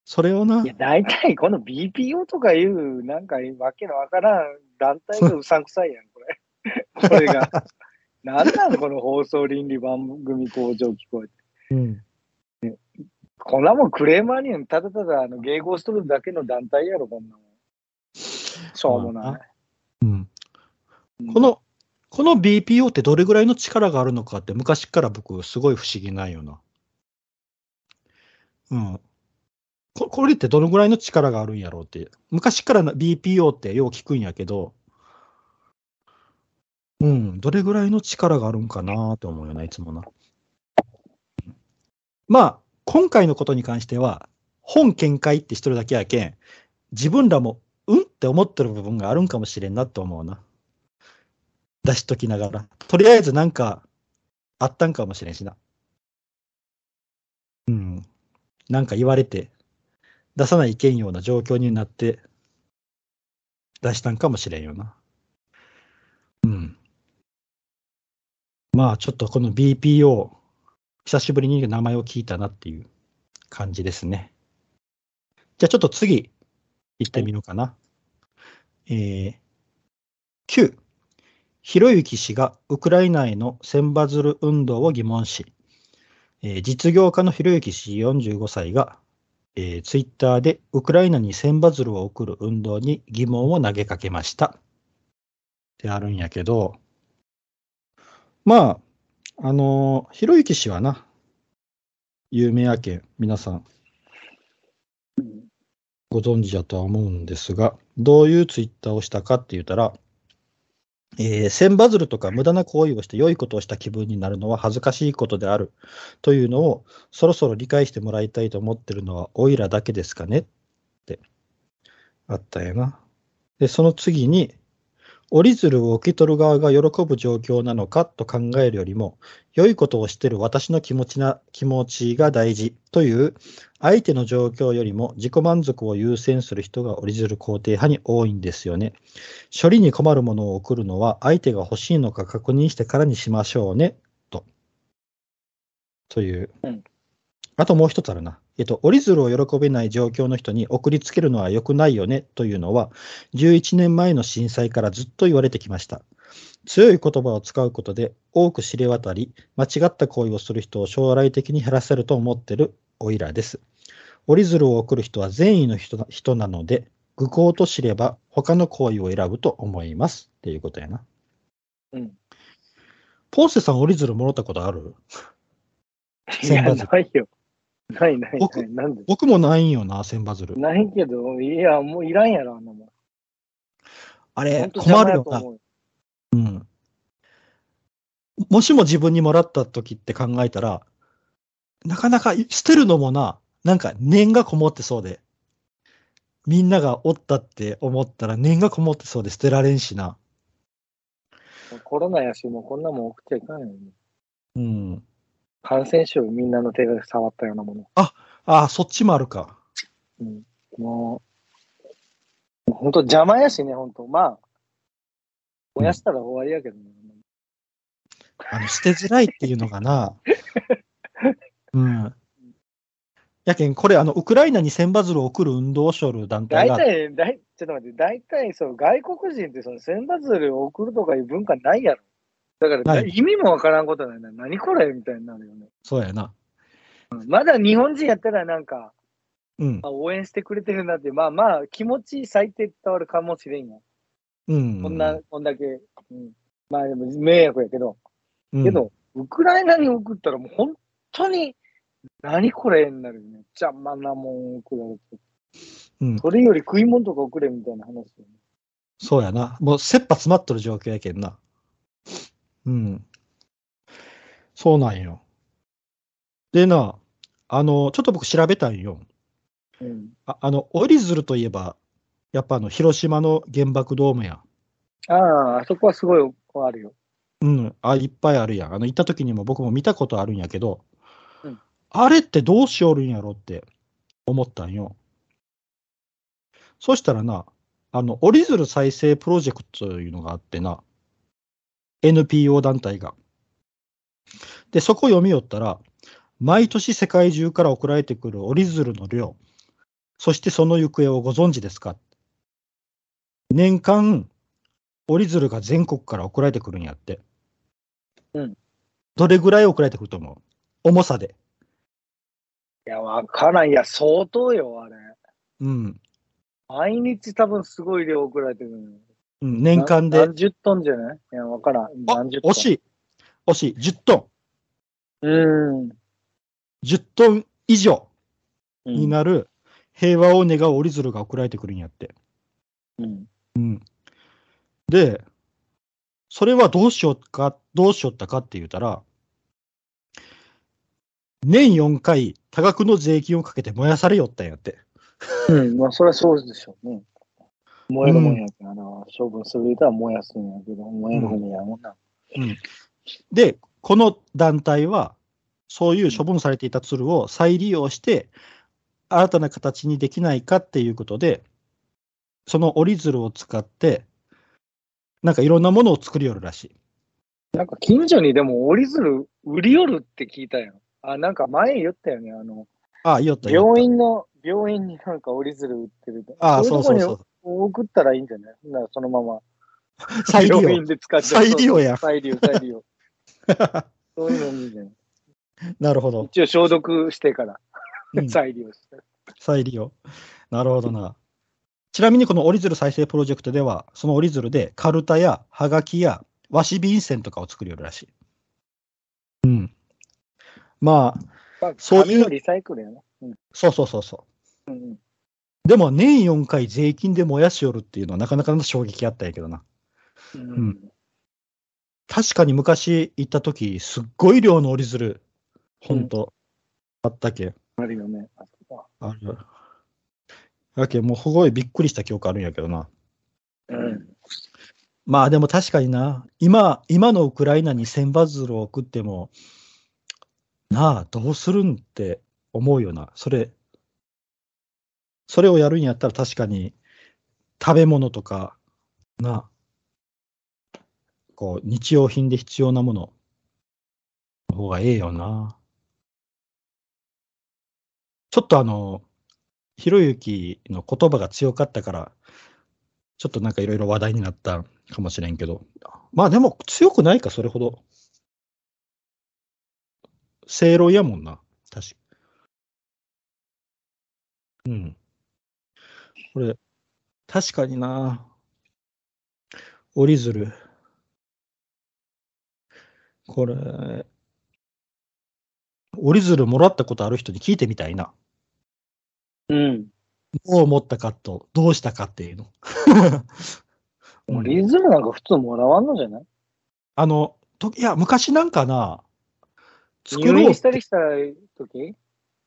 それをないや、大体この BPO とかいう、なんかわけのわからん団体がうさんくさいやん、これ。これが。なんなんこの放送倫理番組向上機構って。うん。こんなもんクレーマーにはただただあの迎合しとるだけの団体やろ、こんなもん。しょうもない。うん。こ、の、この BPO ってどれぐらいの力があるのかって昔から僕すごい不思議なんよな。うん。これってどのぐらいの力があるんやろうって。昔から BPO ってよう聞くんやけど、うん、どれぐらいの力があるんかなって思うよな、いつもな。まあ、今回のことに関しては、本見解って一人だけやけん、自分らも、うん？って思ってる部分があるんかもしれんなって思うな。出しときながら。とりあえずなんか、あったんかもしれんしな。うん。なんか言われて、出さないいけんような状況になって、出したんかもしれんよな。うん。まあ、ちょっとこの BPO、久しぶりに名前を聞いたなっていう感じですね。じゃあちょっと次、行ってみようかな。えー、9、ひろゆき氏がウクライナへの千羽鶴運動を疑問視。えー実業家のひろゆき氏45歳が、えーツイッターでウクライナに千羽鶴を送る運動に疑問を投げかけました。ってあるんやけど、まあ、あのーひろゆき氏はな、有名やけん、皆さんご存知だとは思うんですが、どういうツイッターをしたかって言ったら、えー、千羽鶴とか無駄な行為をして良いことをした気分になるのは恥ずかしいことであるというのをそろそろ理解してもらいたいと思ってるのはおいらだけですかねってあったよな。で、その次に、折り鶴を受け取る側が喜ぶ状況なのかと考えるよりも、良いことをしてる私の気持ちな気持ちが大事という相手の状況よりも自己満足を優先する人が折り鶴肯定派に多いんですよね。処理に困るものを送るのは相手が欲しいのか確認してからにしましょうね、と。という。うんあともう一つあるな。えっと、折り鶴を喜べない状況の人に送りつけるのは良くないよねというのは、11年前の震災からずっと言われてきました。強い言葉を使うことで多く知れ渡り、間違った行為をする人を将来的に減らせると思ってるオイラです。折り鶴を送る人は善意の人な人なので、愚行と知れば他の行為を選ぶと思います。っていうことやな。うん。ポンセさん折り鶴もらったことある？いや、ないよ。ないない僕ない。なんで？僕もないんよな、千羽鶴。ないけど、いや、もういらんやろ、あんなもん。ほあれ困るよな。うん。もしも自分にもらった時って考えたら、なかなか捨てるのもな、なんか念がこもってそうで、みんながおったって思ったら念がこもってそうで捨てられんしな。コロナやし、もうこんなもん送っちゃいかんよ。うん。感染症みんなの手が触ったようなもの。ああ、そっちもあるか。うん、もう、本当邪魔やしね、本当まあ、燃やしたら終わりやけどね。あの、捨てづらいっていうのがな。うん。やけん、これ、あの、ウクライナに千羽鶴を送る運動をしょる団体が、大体、大ちょっと待って、大体、そう、外国人ってその千羽鶴を送るとかいう文化ないやろ。だから、ない意味もわからんことないな。何これみたいになるよね。そうやな。うんまだ日本人やったらなんか、うん。あ応援してくれてるなって、まあまあ、気持ち最低伝わるかもしれんや。うん。こんな、こんだけ。うん、まあでも迷惑やけど。うんけど、ウクライナに送ったらもう本当に、何これになるよね。邪魔なもん送られて。うん、それより食い物とか送れみたいな話よね。そうやな。もう、切羽詰まっとる状況やけんな。うん。そうなんよ。でな、あの、ちょっと僕調べたんよ。うん。ああの、折り鶴といえば、やっぱあの、広島の原爆ドームや。ああ、あそこはすごいあるよ。うん、あ、いっぱいあるやん。あの、行った時にも僕も見たことあるんやけど、うんあれってどうしよるんやろって思ったんよ。そしたらな、あの、折り鶴再生プロジェクトというのがあってな、NPO 団体が。で、そこ読み寄ったら、毎年世界中から送られてくる折り鶴の量、そしてその行方をご存知ですか？年間、折り鶴が全国から送られてくるんやって。うん。どれぐらい送られてくると思う？重さで。いや、わからん。いや、相当よ、あれ。うん。毎日多分すごい量送られてくるのよ。うん、年間でな何。十トンじゃない？いや、わからん。あ何十トン。惜しい。惜しい。10トン。うん。10トン以上うん。になる平和を願う折り鶴が送られてくるんやって。うん。うん。で、それはどうしようか、どうしよったかって言ったら、年4回多額の税金をかけて燃やされよったんやって。うん。まあ、そりゃそうでしょうね。燃えるもんやけど、あの、処分する人は燃やすんやけど、燃えるもんやもんな。で、この団体は、そういう処分されていた鶴を再利用して、新たな形にできないかっていうことで、その折り鶴を使って、なんかいろんなものを作りよるらしい。なんか近所にでも折り鶴売り寄るって聞いたよ。あ、なんか前言ったよね。あの、ああ、いいよった、病院の、病院になんか折り鶴売ってると。ああ、いそうそうそとこに送ったらいいんじゃない？なそのまま。う。再利病用院。で使って再利用や再利用、再利用。そういうのいいんじゃないなるほど。一応消毒してからうん再利用して。再利用。なるほどな。ちなみにこの折り鶴再生プロジェクトでは、その折り鶴でカルタやハガキや和紙便箋とかを作りよるらしい。うん。まあ、まあ、そういうリサイクルやな。うんそうそうそうそう。うんうんでも年4回税金で燃やしよるっていうのはなかなかの衝撃あったんやけどな。うんん確かに昔行った時、すっごい量の折り鶴、ほんと、あったけ。あるよね。ある。だけもうすごいびっくりした記憶あるんやけどな。うん。まあでも確かにな、今、今のウクライナに千羽鶴を送っても、なあ、どうするんって思うよな。それ、それをやるんやったら確かに食べ物とか、な、こう、日用品で必要なものの方がええよな。ちょっとあの、ひろゆきの言葉が強かったから、ちょっとなんかいろいろ話題になったかもしれんけど、まあでも強くないか、それほど。正論やもんな、確か。うん。これ、確かにな。折り鶴。これ、折り鶴もらったことある人に聞いてみたいな。うん。どう思ったかと、どうしたかっていうの。もうリズムなんか普通もらわんのじゃない？あの、といや、昔なんかな、作ろうっ入院してたりした時？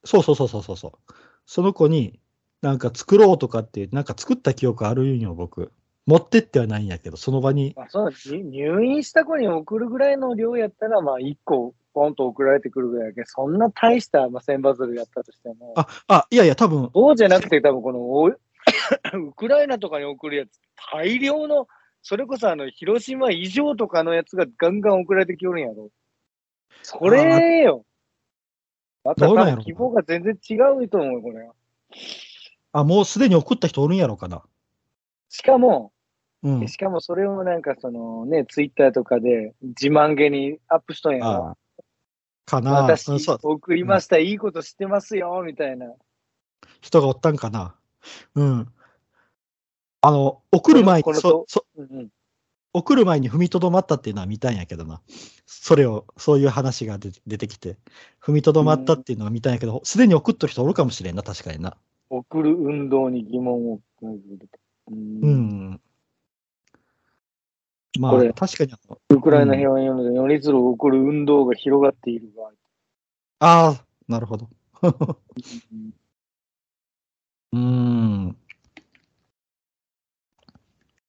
そうそうそうそうそうそう。その子に、なんか作ろうとかって、なんか作った記憶あるんよ、僕。持ってってはないんやけど、その場に。あそうに入院した子に送るぐらいの量やったら、まあ1個ポンと送られてくるぐらいやけど、そんな大した、まあ、千羽鶴やったとしても、あ、あ、いやいや、多分、そうじゃなくて、多分このお ウクライナとかに送るやつ、大量の、それこそあの広島以上とかのやつがガンガン送られてきよるんやろ。それよ。またどうなんやろ希望が全然違うと思うよ、これは。あ、もうすでに送った人おるんやろうかな。しかも、うん。しかもそれをなんかそのね、ツイッターとかで自慢げにアップしとんやろ。かな。私送りました、いいこと知ってますよ、みたいな。人がおったんかな。うん。あの、送る前に、そ、そ、うんうん、送る前に踏みとどまったっていうのは見たんやけどな。それを、そういう話が出出てきて、踏みとどまったっていうのは見たんやけど、すでに送っとる人おるかもしれんな、確かにな。送る運動に疑問を感じる。うんうん。まあ、確かにウクライナ平和による4立を送る運動が広がっている場合。ああ、なるほど。うん。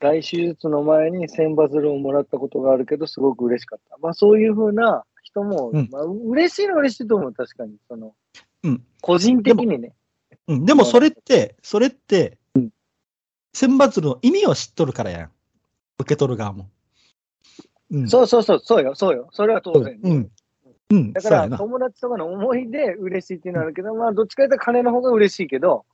大手術の前に千羽鶴をもらったことがあるけど、すごく嬉しかった。まあそういうふうな人も、うんまあ嬉しいのは嬉しいと思う、確かに。その、うん個人的にね。うん、でもそれって、それってうん、千羽鶴の意味を知っとるからやん。受け取る側も。うん。そうそうそう、そうよ、そうよ。それは当然。うん。うん。だから。友達とかの思いで嬉しいっていうのはあるけど、まあ、どっちかというと金の方が嬉しいけど、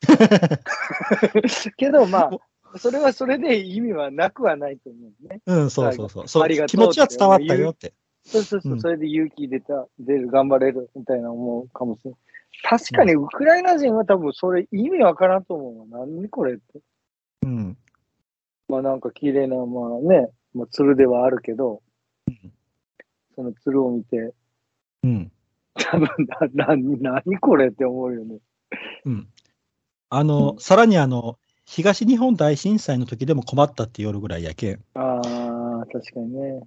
けど、まあ、それはそれで意味はなくはないと思うね。うん、そうそうそう。そうありがとう気持ちは伝わったよって。そうそうそう、うんそれで勇気出た、出る、頑張れるみたいな思うかもしれない。確かにウクライナ人は多分それ意味わからんと思うわ。何これって。うん。まあなんか綺麗な、まあね、まあ、鶴ではあるけど、その鶴を見て、うん。多分な、な、何これって思うよね。うん。あの、さらにあの、東日本大震災の時でも困ったって夜ぐらいやけん。ああ、確かにね。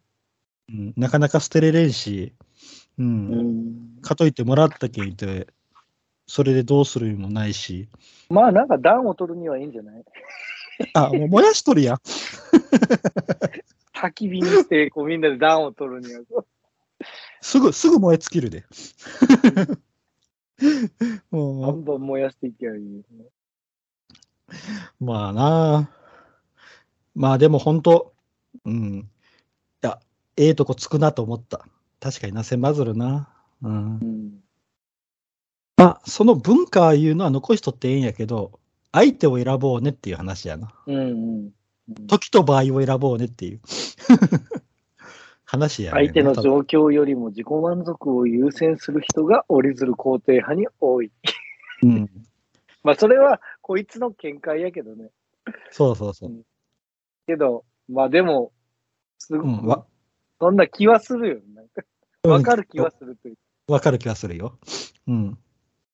うん、なかなか捨てれれんし、う。うんん。かといってもらったけんって、それでどうするもないし。まあなんか暖を取るにはいいんじゃない？あ、もう燃やしとるやん。焚き火にして、こうみんなで暖を取るには。すぐ、すぐ燃え尽きるで。バもンバン燃やしていけばいい。う、まあなあまあでも本当、うん。いや、ええとこつくなと思った。確かにな、千羽鶴な。うん。うん。まあ、その文化いうのは残しとってええんやけど、相手を選ぼうねっていう話やな。うんうん。時と場合を選ぼうねっていう 話やね相手の状況よりも自己満足を優先する人が折り鶴肯定派に多い。うん。まあそれはこいつの見解やけどね。そうそうそう。けど、まあでも、すごうん、わ、そんな気はするよ。なんかうんわかる気はするというわかる気がするよ。うん。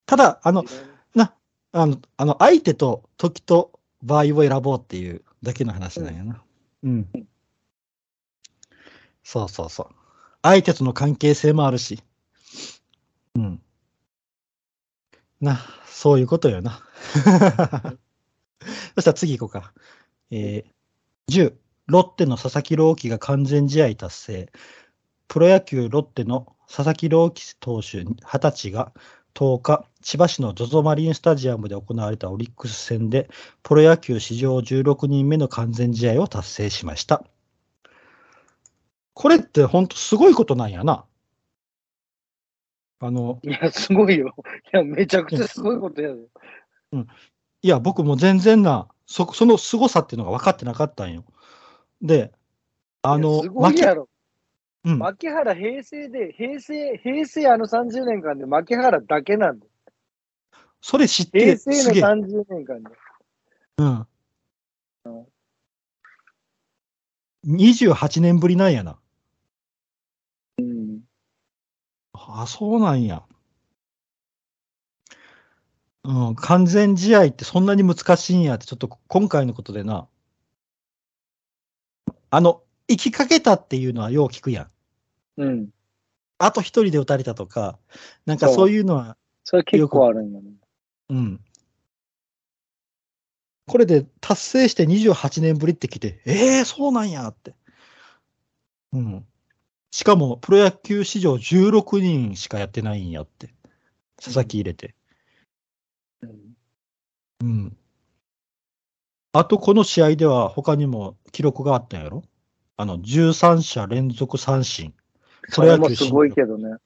ただ、あのか、。な、あの、あの相手と時と場合を選ぼうっていうだけの話なんやな。うん。そうそうそう。相手との関係性もあるし。うん。な、そういうことよな。そしたら次行こうか。えー、10、ロッテの佐々木朗希が完全試合達成。プロ野球ロッテの佐々木朗希投手20歳が10日、千葉市の ZOZO マリンスタジアムで行われたオリックス戦で、プロ野球史上16人目の完全試合を達成しました。これって本当すごいことなんやな。あの、いや、すごいよ。いや、めちゃくちゃすごいことやで。いや、僕も全然な、そ、その凄さっていうのが分かってなかったんよ。で、あの、すごいやろ。うん、牧原平成で、平成、平成あの30年間で牧原だけなんだよ。それ知って平成のすげえ。30年間で。うん。28年ぶりなんやな。うん。あ、そうなんや。うん、完全試合ってそんなに難しいんやって、ちょっと今回のことでな。あの、行きかけたっていうのはよう聞くやん。うん。あと一人で打たれたとか、なんかそうそういうのは、それ結構あるんやね。うん。これで達成して28年ぶりって来て、ええー、そうなんやって。うん。しかも、プロ野球史上16人しかやってないんやって。佐々木入れて。うんうん。あと、この試合では他にも記録があったんやろ？あの、13者連続三振。それもすごいけどね。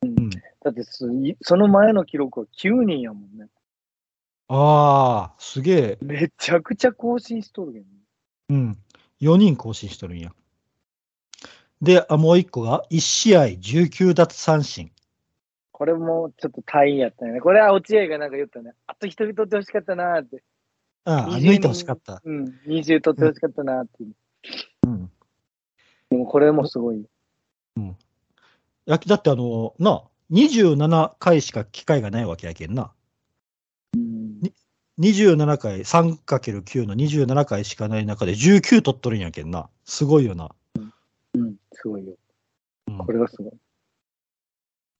うん。だってその前の記録は9人やもんね。ああ、すげえ。めちゃくちゃ更新しとるけどね。うん。4人更新しとるんや。で、あもう一個が、1試合19奪三振。これもちょっと大変やったよね。これは落合がなんか言ったね。あと一人取ってほしかったなーって。ああ、20抜いてほしかった。うん。20取ってほしかったなーって。うん。でもこれもすごい。やだってあの、な、27回しか機会がないわけやけんな。うん。27回、3×9 の27回しかない中で19取っとるんやけんな。すごいよな。うん。すごいよ。うんこれがすごい。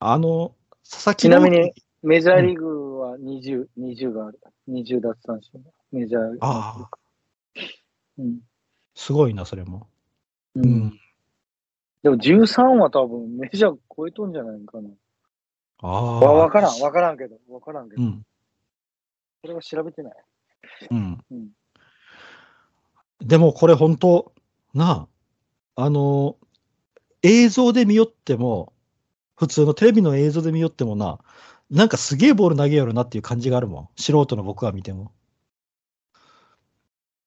あの、佐々木ちなみにメジャーリーグは20、20がある。20奪三振。メジャーリーグ。ああ、うん。すごいな、それも。う。うんん。でも13は多分メジャー超えとんじゃないかな。ああ。わわからん、わからんけど。わからんけど。うん。それは調べてない。うん。うん。でもこれ本当、なあ、あの、映像で見よっても、普通のテレビの映像で見よってもな、なんかすげえボール投げよるなっていう感じがあるもん。素人の僕が見ても。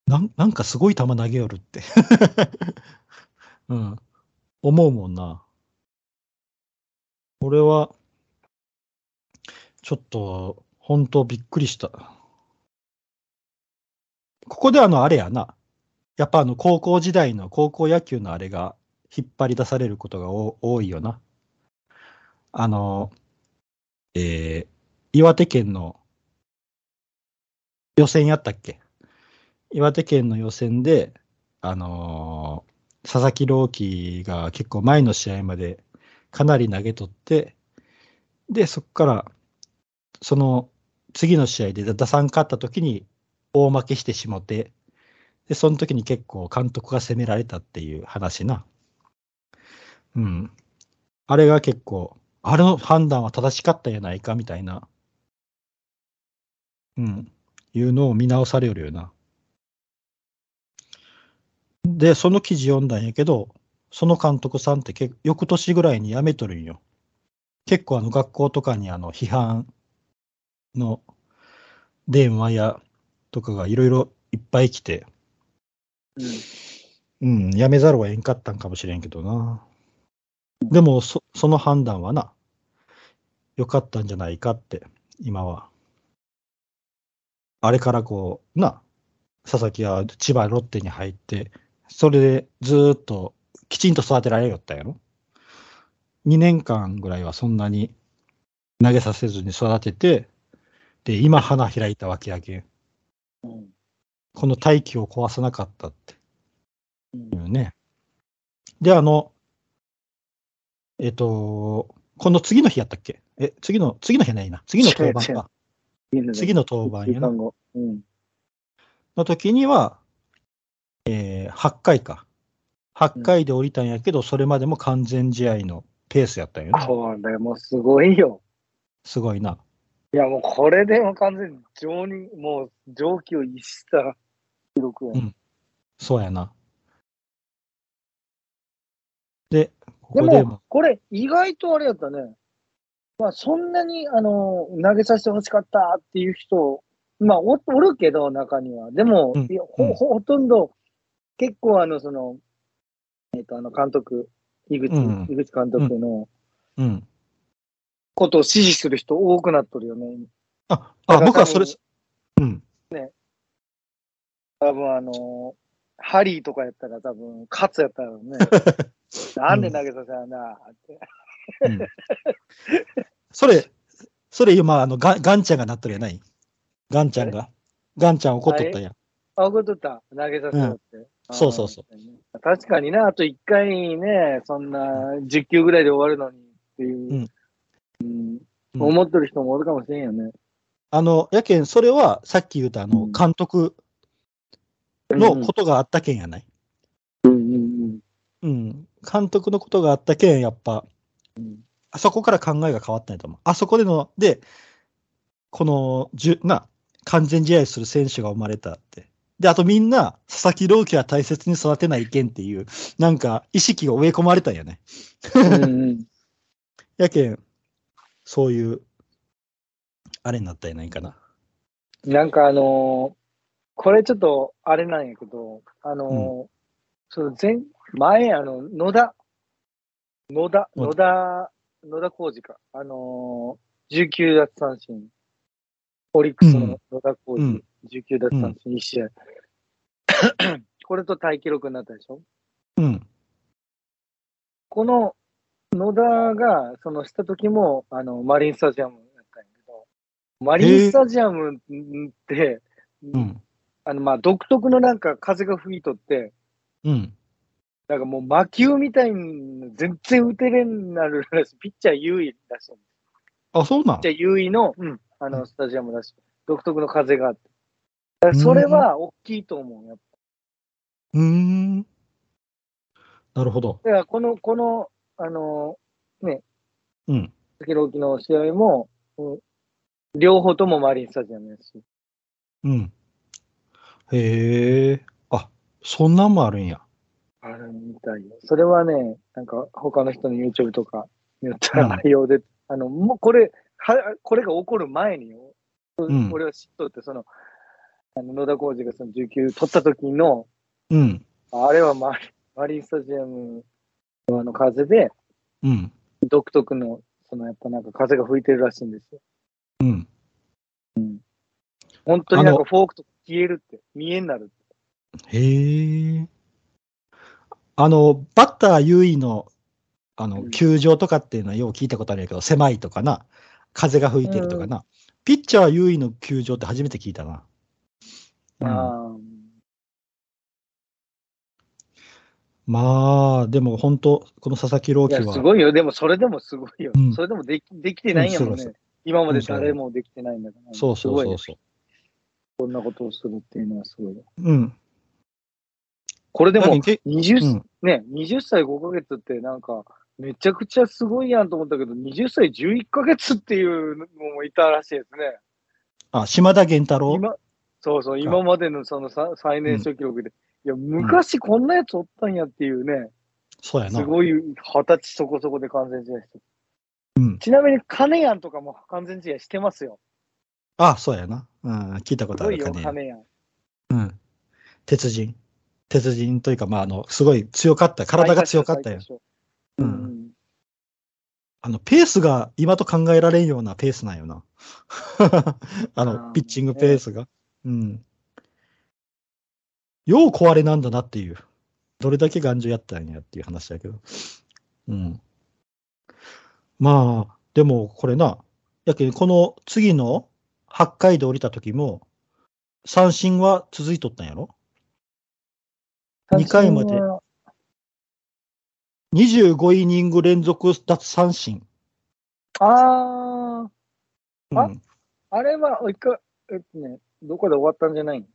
なんなんかすごい球投げよるって。うん。思うもんな。これは、ちょっと、本当びっくりした。ここであの、あれやな。やっぱあの、高校時代の高校野球のあれが引っ張り出されることが多いよな。あの、えー岩手県の予選やったっけ？岩手県の予選で、あのー佐々木朗希が結構前の試合までかなり投げとって、で、そこから、その次の試合で打算勝った時に大負けしてしもて、で、その時に結構監督が責められたっていう話な。うん。あれが結構、あれの判断は正しかったんやないかみたいな、うん、いうのを見直されるよな。で、その記事読んだんやけど、その監督さんってけ翌年ぐらいに辞めとるんよ。結構あの学校とかにあの批判の電話やとかがいろいろいっぱい来て、うん。うん、やめざるを得んかったんかもしれんけどな。でも、そその判断はな、良かったんじゃないかって、今は。あれからこう、な、佐々木は千葉ロッテに入って、それでずっときちんと育てられよったやろ。2年間ぐらいはそんなに投げさせずに育てて、で、今花開いたわけやけ。ん。この大気を壊さなかったって。うんいうね。で、あの、えっ、と、この次の日やったっけ？え、次の、次の日やないな。次の登板か。次の登板やな。後。うん。の時には、えー、8回か。8回で降りたんやけど、それまでも完全試合のペースやったんよね。これもすごいよ。すごいな。いや、もうこれでも完全に常に、もう上気を逸した記録や。うんそうやな。で、こでこでも、これ意外とあれやったね。まあ、そんなに、あの、投げさせてほしかったっていう人、まあ、おおるけど、中には。でも、うんほほほとんど、結構、あの、その、えっ、と、あの、監督、井口、うん井口監督のうん。ことを支持する人多くなっとるよね。あ、だあ僕はそれうん。多分、あの、ハリーとかやったら多分、勝つやったらね。なんで投げさせやなって。うんそれ、それ今、あの、ガンガンちゃんがなっとるやない？ガンちゃんが。ガンちゃん怒っとったやん。あ、怒っとった。投げさせようって。そうそうそうう。確かにな、あと1回ね、そんな10球ぐらいで終わるのにっていう、うんうんうん思ってる人もおるかもしれんよね。あの、やけん、それはさっき言ったあの、うん監督のことがあったけんやない。うんうんうん。監督のことがあったけん、やっぱ、うんあそこから考えが変わったんやと思う。あそこでの、で、この、じゅな、完全試合する選手が生まれたって。で、あとみんな、佐々木朗希は大切に育てないけんっていう、なんか、意識が植え込まれたんやね。うんうん やけん、そういう、あれになったんやないかな。なんかあのーこれちょっとあれなんやけど、あのーその前、前、あの、野田、野田、野野田、野田浩二か。あのー、19奪三振。オリックスの野田浩二、うん19奪三振1試合。これとタイ記録になったでしょ？うん。この野田が、そのした時も、あの、マリンスタジアムだったんやけど、マリンスタジアムって、うん。あの、まあ、独特のなんか風が吹いとって、うん。なんかもう魔球みたいに全然打てれんなるらしい。ピッチャー優位らしい。ピあ、そうなん？ッチャー優位の、うん、あの、スタジアムだし、独特の風があって。それは大きいと思う。やっうーん。なるほど。ぱだからこの、この、あの、うん。佐々木朗希の試合も、うん両方ともマリンスタジアムやし。うん。へえ。あ、そんなんもあるんや。あるみたいよ。それはね、なんか他の人の YouTube とか見たうんら内容で、あの、もうこれ、は、これが起こる前によ、ん俺は知っとって、その、あの野田浩二がその19取った時の、うん。あれはマリマリンスタジアムのあの風で、うん。独特の、そのやっぱなんか風が吹いてるらしいんですよ。うん。本当になんかフォークとか消えるって、見えになるって。へえ。あの、バッター優位の、あの、うん球場とかっていうのはよう聞いたことあるけど、狭いとかな、風が吹いてるとかな、ピッチャー優位の球場って初めて聞いたな。うんあーまあ、でも本当、この佐々木朗希は、すごいよ。でもそれでもすごいよ。うんそれでもできできてないんやもんね。うんそうそう今まで誰もできてないんだから。そうそうそうそう。こんなことをするっていうのはすごいよ。うん。これでもだけどけ20、うんね、20歳5ヶ月ってなんか、めちゃくちゃすごいやんと思ったけど、20歳11ヶ月っていうのもいたらしいですね。あ、島田源太郎？今、そうそう、今までのそのさ最年少記録で。いや、昔こんなやつおったんやっていうね、そうやな。すごい二十歳そこそこで完全試合して。うん。ちなみに金やんとかも完全試合してますよ。あ、そうやな。うん、聞いたことあるかね。金やん。うん。鉄人。鉄人というか、まあ、あの、すごい強かった。体が強かったよ。よ。ううんん。あの、ペースが今と考えられんようなペースなんよな。あ あの、ーピッチングペースが。うん。よう壊れなんだなっていう。どれだけ頑丈やったんやっていう話だけど。うん。まあ、でもこれな、やけんこの次の8回で降りた時も、三振は続いとったんやろ？二回まで三振は ?25 イニング連続奪三振。あー、うんああれは、一回、えっとね、どこで終わったんじゃないの？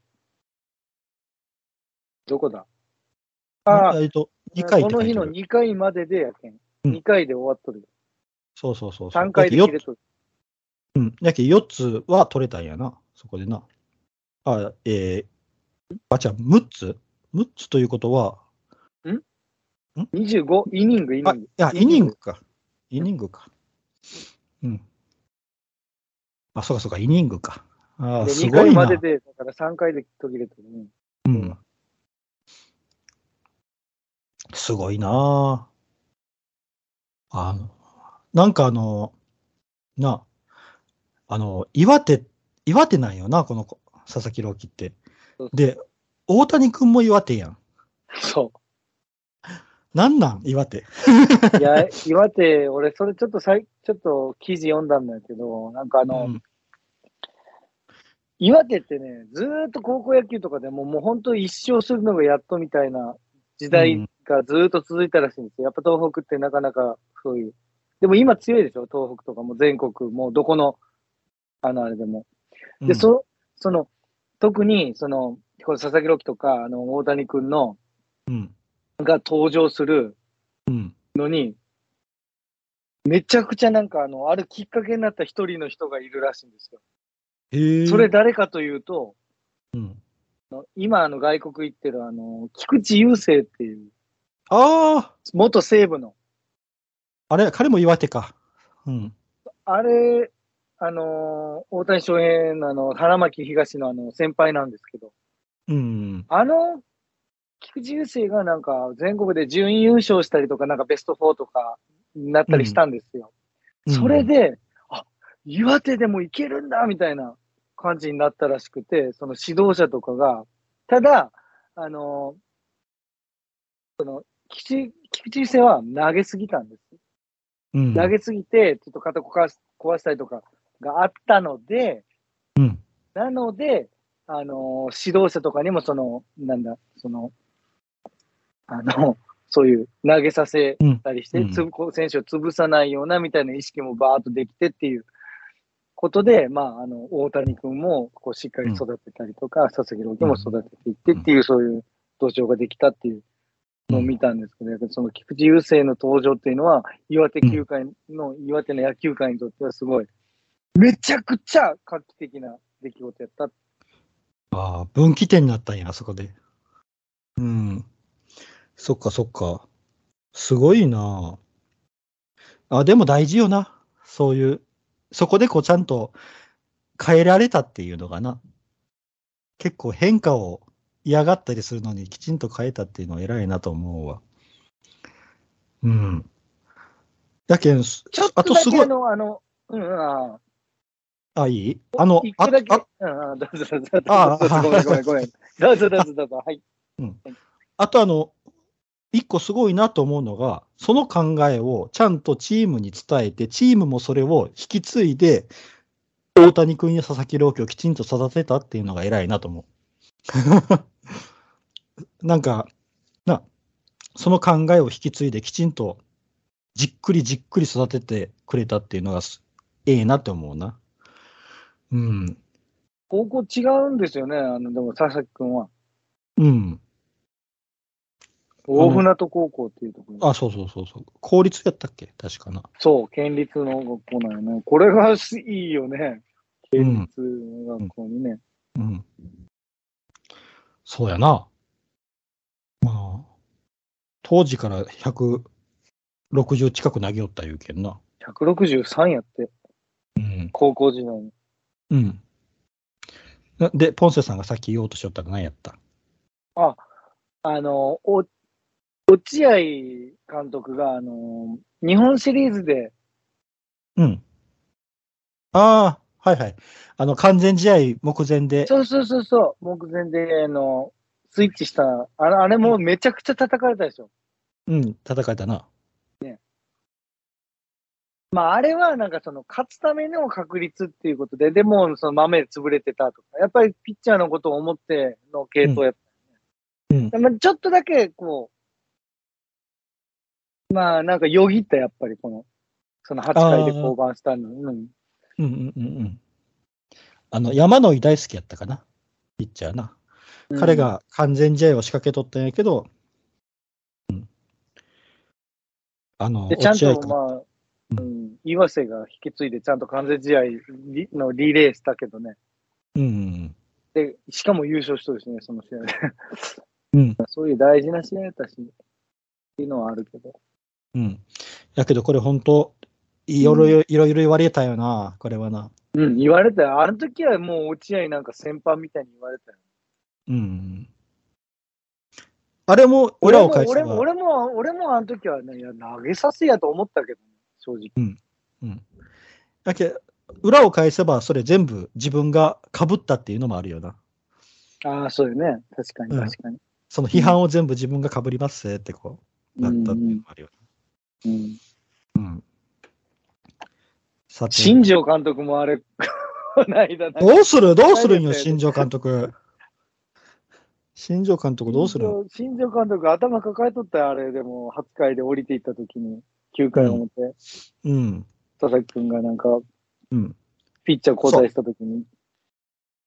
どこだ？あえっと、あ、2回っこの日のて書いてる。2回まででやけん。うん2回で終わっとるよ。そうそうそうそう。3回で切れとる。うん。やけ4つは取れたんやな。そこでな。あ、えー、あ、じゃあ6つ ?6 つということは、25イニング、イニあ、ングい。や、イニングか。イニングか。うん。あ、そうかそうか、イニングか。あ2すごいな回まで。で、だから3回で途切れてるね。うん。すごいなああの、なんかあの、な、あの、岩手、岩手なんよな、この子佐々木朗希ってで、大谷君も岩手やん。そなんなん岩手？う。いや、岩手、俺、それちょっとさい、ちょっと記事読んだんだけど、なんかあの、うん岩手ってね、ずーっと高校野球とかでも、もう本当一生するのがやっとみたいな時代がずーっと続いたらしいんですよ。やっぱ東北ってなかなかそういう。でも今強いでしょ？東北とかも全国、もうどこの、あのあれでも。で、うんそ、その、特に、その、この佐々木朗希とか、あの、大谷君の、うん。が登場するうん。のに、めちゃくちゃなんか、あの、あるきっかけになった一人の人がいるらしいんですよ。へえ。それ誰かというと、うん。今、あの、外国行ってる、あの、菊池雄星っていう、ああ、元西部の、あれ、彼も岩手か。うん。あれ、あのー大谷翔平のあの、花巻東のあの、先輩なんですけど、うん。あの、菊池雄星がなんか全国で準優勝したりとか、なんかベスト4とかになったりしたんですよ。それ、で、あ、岩手でもいけるんだみたいな感じになったらしくて、その指導者とかが、ただ、あの、その、菊池菊池雄星は投げすぎたんです。うん。投げすぎて、ちょっと肩壊し壊したりとかがあったので、うん。なので、あの指導者とかにもその、なんだ、その、あの、そういう投げさせたりして、うん。うん。つ選手を潰さないようなみたいな意識もバーっとできてっていうことで、まあ、あの、大谷君もこうしっかり育てたりとか、佐々木朗希も育てていってっていう、そういう土壌ができたっていうのを見たんですけど、その菊池雄星の登場っていうのは、岩手球界の、岩手の野球界にとってはすごい、めちゃくちゃ画期的な出来事やった。ああ、分岐点になったんや、あそこで。うん。そっかそっか。すごいなあ、でも大事よな。そういう、そこでこうちゃんと変えられたっていうのがな。結構変化を嫌がったりするのにきちんと変えたっていうのは偉いなと思うわ。うん。だけん、ちょっあとすごいとだけあ、の、あの、うん、ああ、いい？あの、ああうん、あどうぞどうぞ。ああごめんごめんごめん。どうぞどうぞどうぞ。はい。あとあの、一個すごいなと思うのが、その考えをちゃんとチームに伝えて、チームもそれを引き継いで、大谷君や佐々木朗希をきちんと育てたっていうのが偉いなと思う。なんか、な、その考えを引き継いできちんとじっくりじっくり育ててくれたっていうのがすええなって思うな。うん。高校違うんですよね、あの、でも佐々木君は。うん。大船渡高校っていうところ。あ、そうそうそうそう。公立やったっけ？確かな。そう、県立の学校なんよね。これがいいよね。うん県立の学校にね。うん。そうやな。まあ、当時から160近く投げよった言うけんな。163やって、うん。高校時代に。うん。なで、ポンセさんがさっき言おうとしよったら何やった？あの、お落合監督が、あの、日本シリーズで、うん。ああ、はいはい。あの、完全試合目前で、そうそうそうそう、目前で、あの、スイッチした、あれあれもめちゃくちゃ叩かれたでしょ。うん、戦えたな。まあ、あれはなんかその、勝つための確率っていうことで、でも、その豆潰れてたとか、やっぱりピッチャーのことを思っての系統やった。うん。でもちょっとだけ、こう、まあ、なんかよぎった、やっぱりこの、その8回で降板したの。うん。うんうんうんうん。あの、山野井大好きやったかな？ピッチャーな。彼が完全試合を仕掛けとったんやけど、うん。あの、で、ちゃんと、まあ、うん、岩瀬が引き継いで、ちゃんと完全試合リのリレーしたけどね。うん。で、しかも優勝したしね、その試合で。うん。そういう大事な試合だったし、っていうのはあるけど。うん。やけど、これ本当、いろいろ、いろいろ言われたよな、これはな。うん、言われたよ。あの時はもう落合なんか先輩みたいに言われたよ。うん。あれも裏を返せ俺も、ば、俺も、俺も、俺もあの時はね、いや、投げさせやと思ったけどね、正直。うん。だけど裏を返せば、それ全部自分が被ったっていうのもあるよな。ああ、そうよね。確かに、うん確かに。その批判を全部自分が被りますぜってこう、なったっていうのもあるようんな。うん。さて、新庄監督もあれ、この間なんかどうする？どうするんよ、新庄監督。新庄監督どうする？ん新庄監督、頭抱えとったよ、あれ、でも、8回で降りていった時に、9回表、うん。佐々木君がなんか、うん。ピッチャー交代した時に。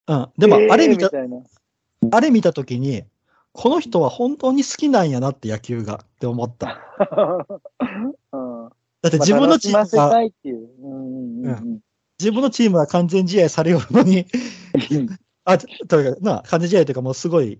うん。でも、えーあれ見たみ、たいな。あれ見たときに、この人は本当に好きなんやなって野球がって思った。うんだって自分のチームが、たいっていう。うんうんうん自分のチームが完全試合されよるのに、う んあ、というか、な、完全試合というかもうすごい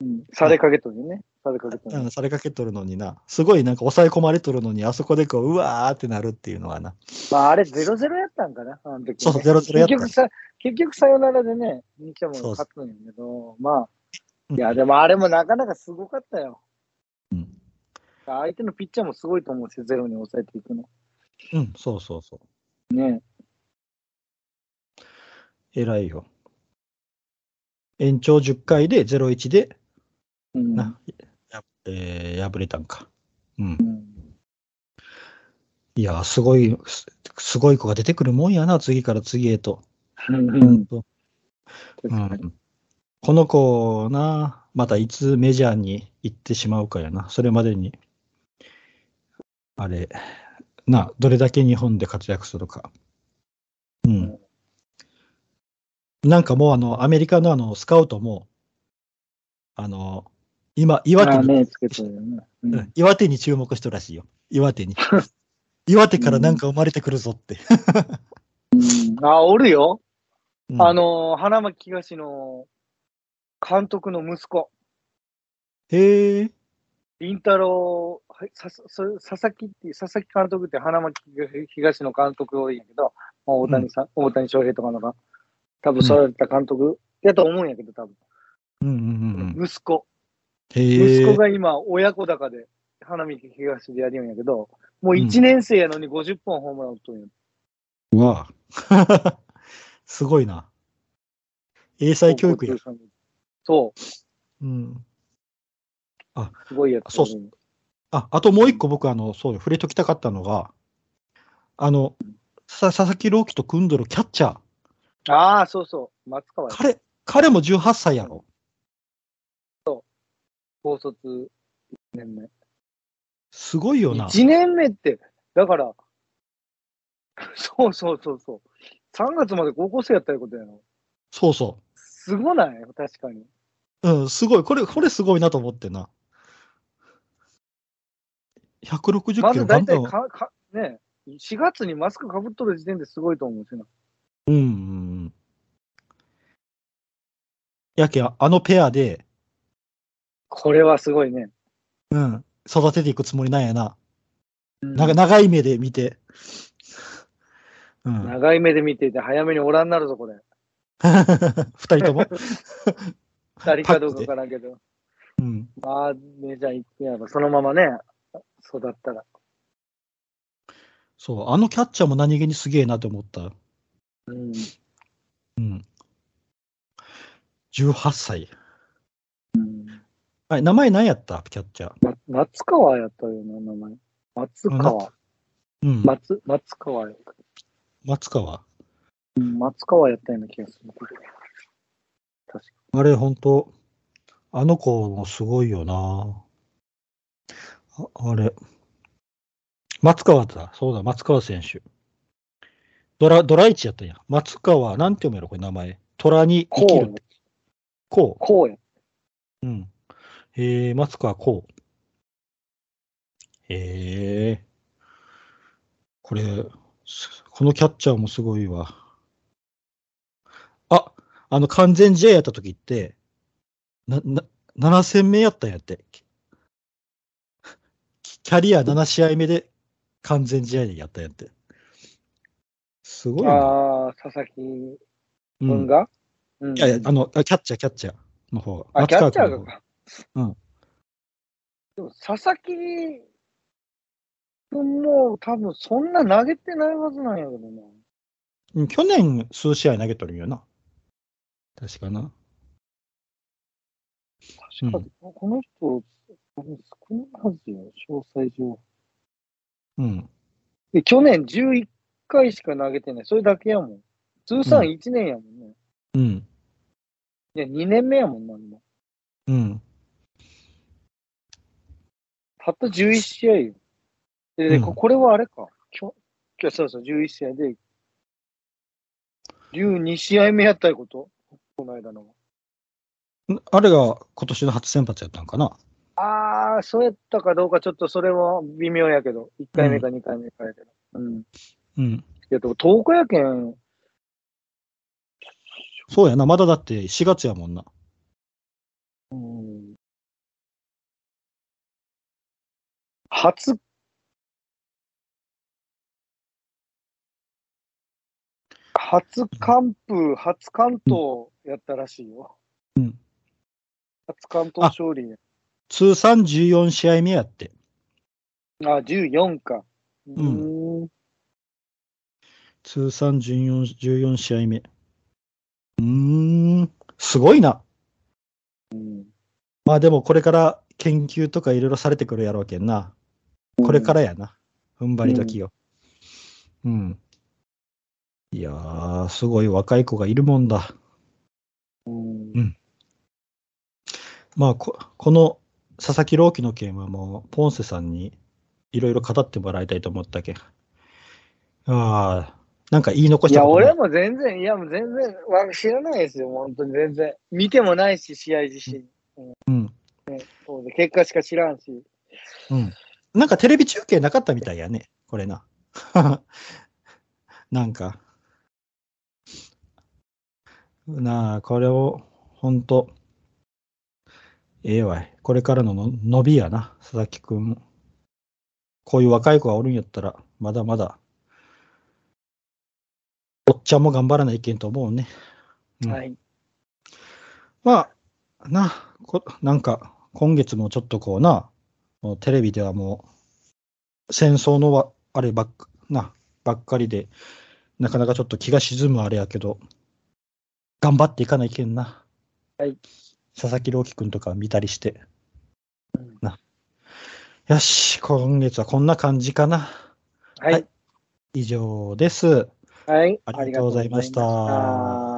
うん。されかけとるね。されかけとる。うん、されかけとるのにな、すごいなんか抑え込まれとるのに、あそこでこう、うわーってなるっていうのはな。まあ、あれ0-0やったんかな、あの時、ね。そうそう0-0やった結局さ、結局さよならでね、日ハムそう勝つんやけど、まあ、うんいや、でもあれもなかなかすごかったよ。うん、相手のピッチャーもすごいと思うし、ゼロに抑えていくの。うん、そうそうそう。ね偉いよ。延長10回で0-1で、うん。なやえー敗れたんか。うんう。んいや、すごい、すすごい子が出てくるもんやな、次から次へと。うん、この子な、またいつメジャーに行ってしまうかやな、それまでに。あれ、な、どれだけ日本で活躍するか。うん。なんかもうあの、アメリカのあの、スカウトも、あの、今、岩手に、ね。うんうん岩手に注目してるらしいよ。岩手に。岩手からなんか生まれてくるぞって。うんあ、おるよ。うんあの、花巻東の監督の息子、へえ。凛太郎、はいささそ佐々木って佐々木監督って花巻東の監督多いんやけど、まあ、大谷さん、大谷翔平とかのが、多分そういった監督やと思うんやけど、多分、うんうんうん。息子。息子が今、親子高で、花巻東でやるんやけど、もう1年生やのに50本ホームラン打っとんや。うわあ すごいな。英才教育や。そうん。う、すごいやつ。そうそうあ、あともう一個僕、あの、そうよ、触れときたかったのが、あの、さ佐々木朗希と組んどるキャッチャー。ああ、そうそう、松川や彼、彼も18歳やろ。高卒1年目。すごいよな。1年目って、だから、そうそうそうそう。3月まで高校生やったいうことやろ。そうそすごない？確かに。う。うん、すごい。これ、これすごいなと思ってな。160まキロず大体。かか、ね、4月にマスクかぶっとる時点ですごいと思うしな。うん。やけん、あのペアで、これはすごいね。うん、育てていくつもりなんやな。うん長長い目で見て。うん。長い目で見ていて、早めにおらんなるぞ、これ。二人とも。二人かどうかわからんけど。うん。まあ、メジャー行くやろ。そのままね、育ったら。そう、あのキャッチャーも何気にすげえなと思った。うん。うん。18歳。うんはい、名前何やった？キャッチャー。ま、松川やったよな、名前。松川。うん。松、松川やった。松川。うん、松川やったような気がする。確かあれ、本当あの子もすごいよな。ああれ。松川だ。そうだ、松川選手。ドラ、ドライチやったんや。松川、なんて読むやろ、これ名前。虎に生きる。ここうや。う。うん。へえ、松川こう。へえ。これ、すこのキャッチャーもすごいわ。あ、あの完全試合やった時って、な、な、7戦目やったんやって。キキャリア7試合目で完全試合でやったんやって。すごいな。ああ、佐々木うん。君が、うんいやいや、あの、あキャッチャー、キャッチャーの方。あ、キャッチャーがか。うん。でも、佐々木君も多分そんな投げてないはずなんやけどな。うん去年数試合投げとるんよな。確かな。確か、この人、多分少ないはずよ、詳細上。うん。で、去年11回しか投げてない。それだけやもん。通算1年やもんね。うん。いや、2年目やもんな、今。うん。たった11試合よ。で、でうんここれはあれか。今日、今日そうそう、11試合で、竜2試合目やったいこと？この間の。あれが今年の初先発やったんかな？ああ、そうやったかどうかちょっとそれは微妙やけど、1回目か2回目かやけど。うん。うん。いや、でも10日やけん、そうやな。まだだって4月やもんな。うん、初、初完封、初関東やったらしいよ。うん。初関東勝利や。通算14試合目やって。あ、14か。うーん。通算14、14試合目。うーん、すごいな。うんまあでもこれから研究とかいろいろされてくるやろうけんな。これからやな。踏ん張り時よ。うん。いやー、すごい若い子がいるもんだ。うんうんまあこ、この佐々木朗希の件はもう、ポンセさんにいろいろ語ってもらいたいと思ったけん。ああ、なんか言い残しいや、たことない？俺も全然、いや、もう全然わ知らないですよ、本当に全然。見てもないし、試合自身。うん。そうで結果しか知らんし。うん。なんかテレビ中継なかったみたいやね、これな。なんか。なあ、これを、ほんと、ええわい。これからのの伸びやな、佐々木くん。こういう若い子がおるんやったら、まだまだ、おっちゃんも頑張らないけんと思うね。うんはい。まあ、な、こなんか、今月もちょっとこうな、もうテレビではもう、戦争のわあればっかな、ばっかりで、なかなかちょっと気が沈むあれやけど、頑張っていかないけんな。はい。佐々木朗希くんとか見たりして。うんな。よし、今月はこんな感じかな。はい。以上です。はい。ありがとうございました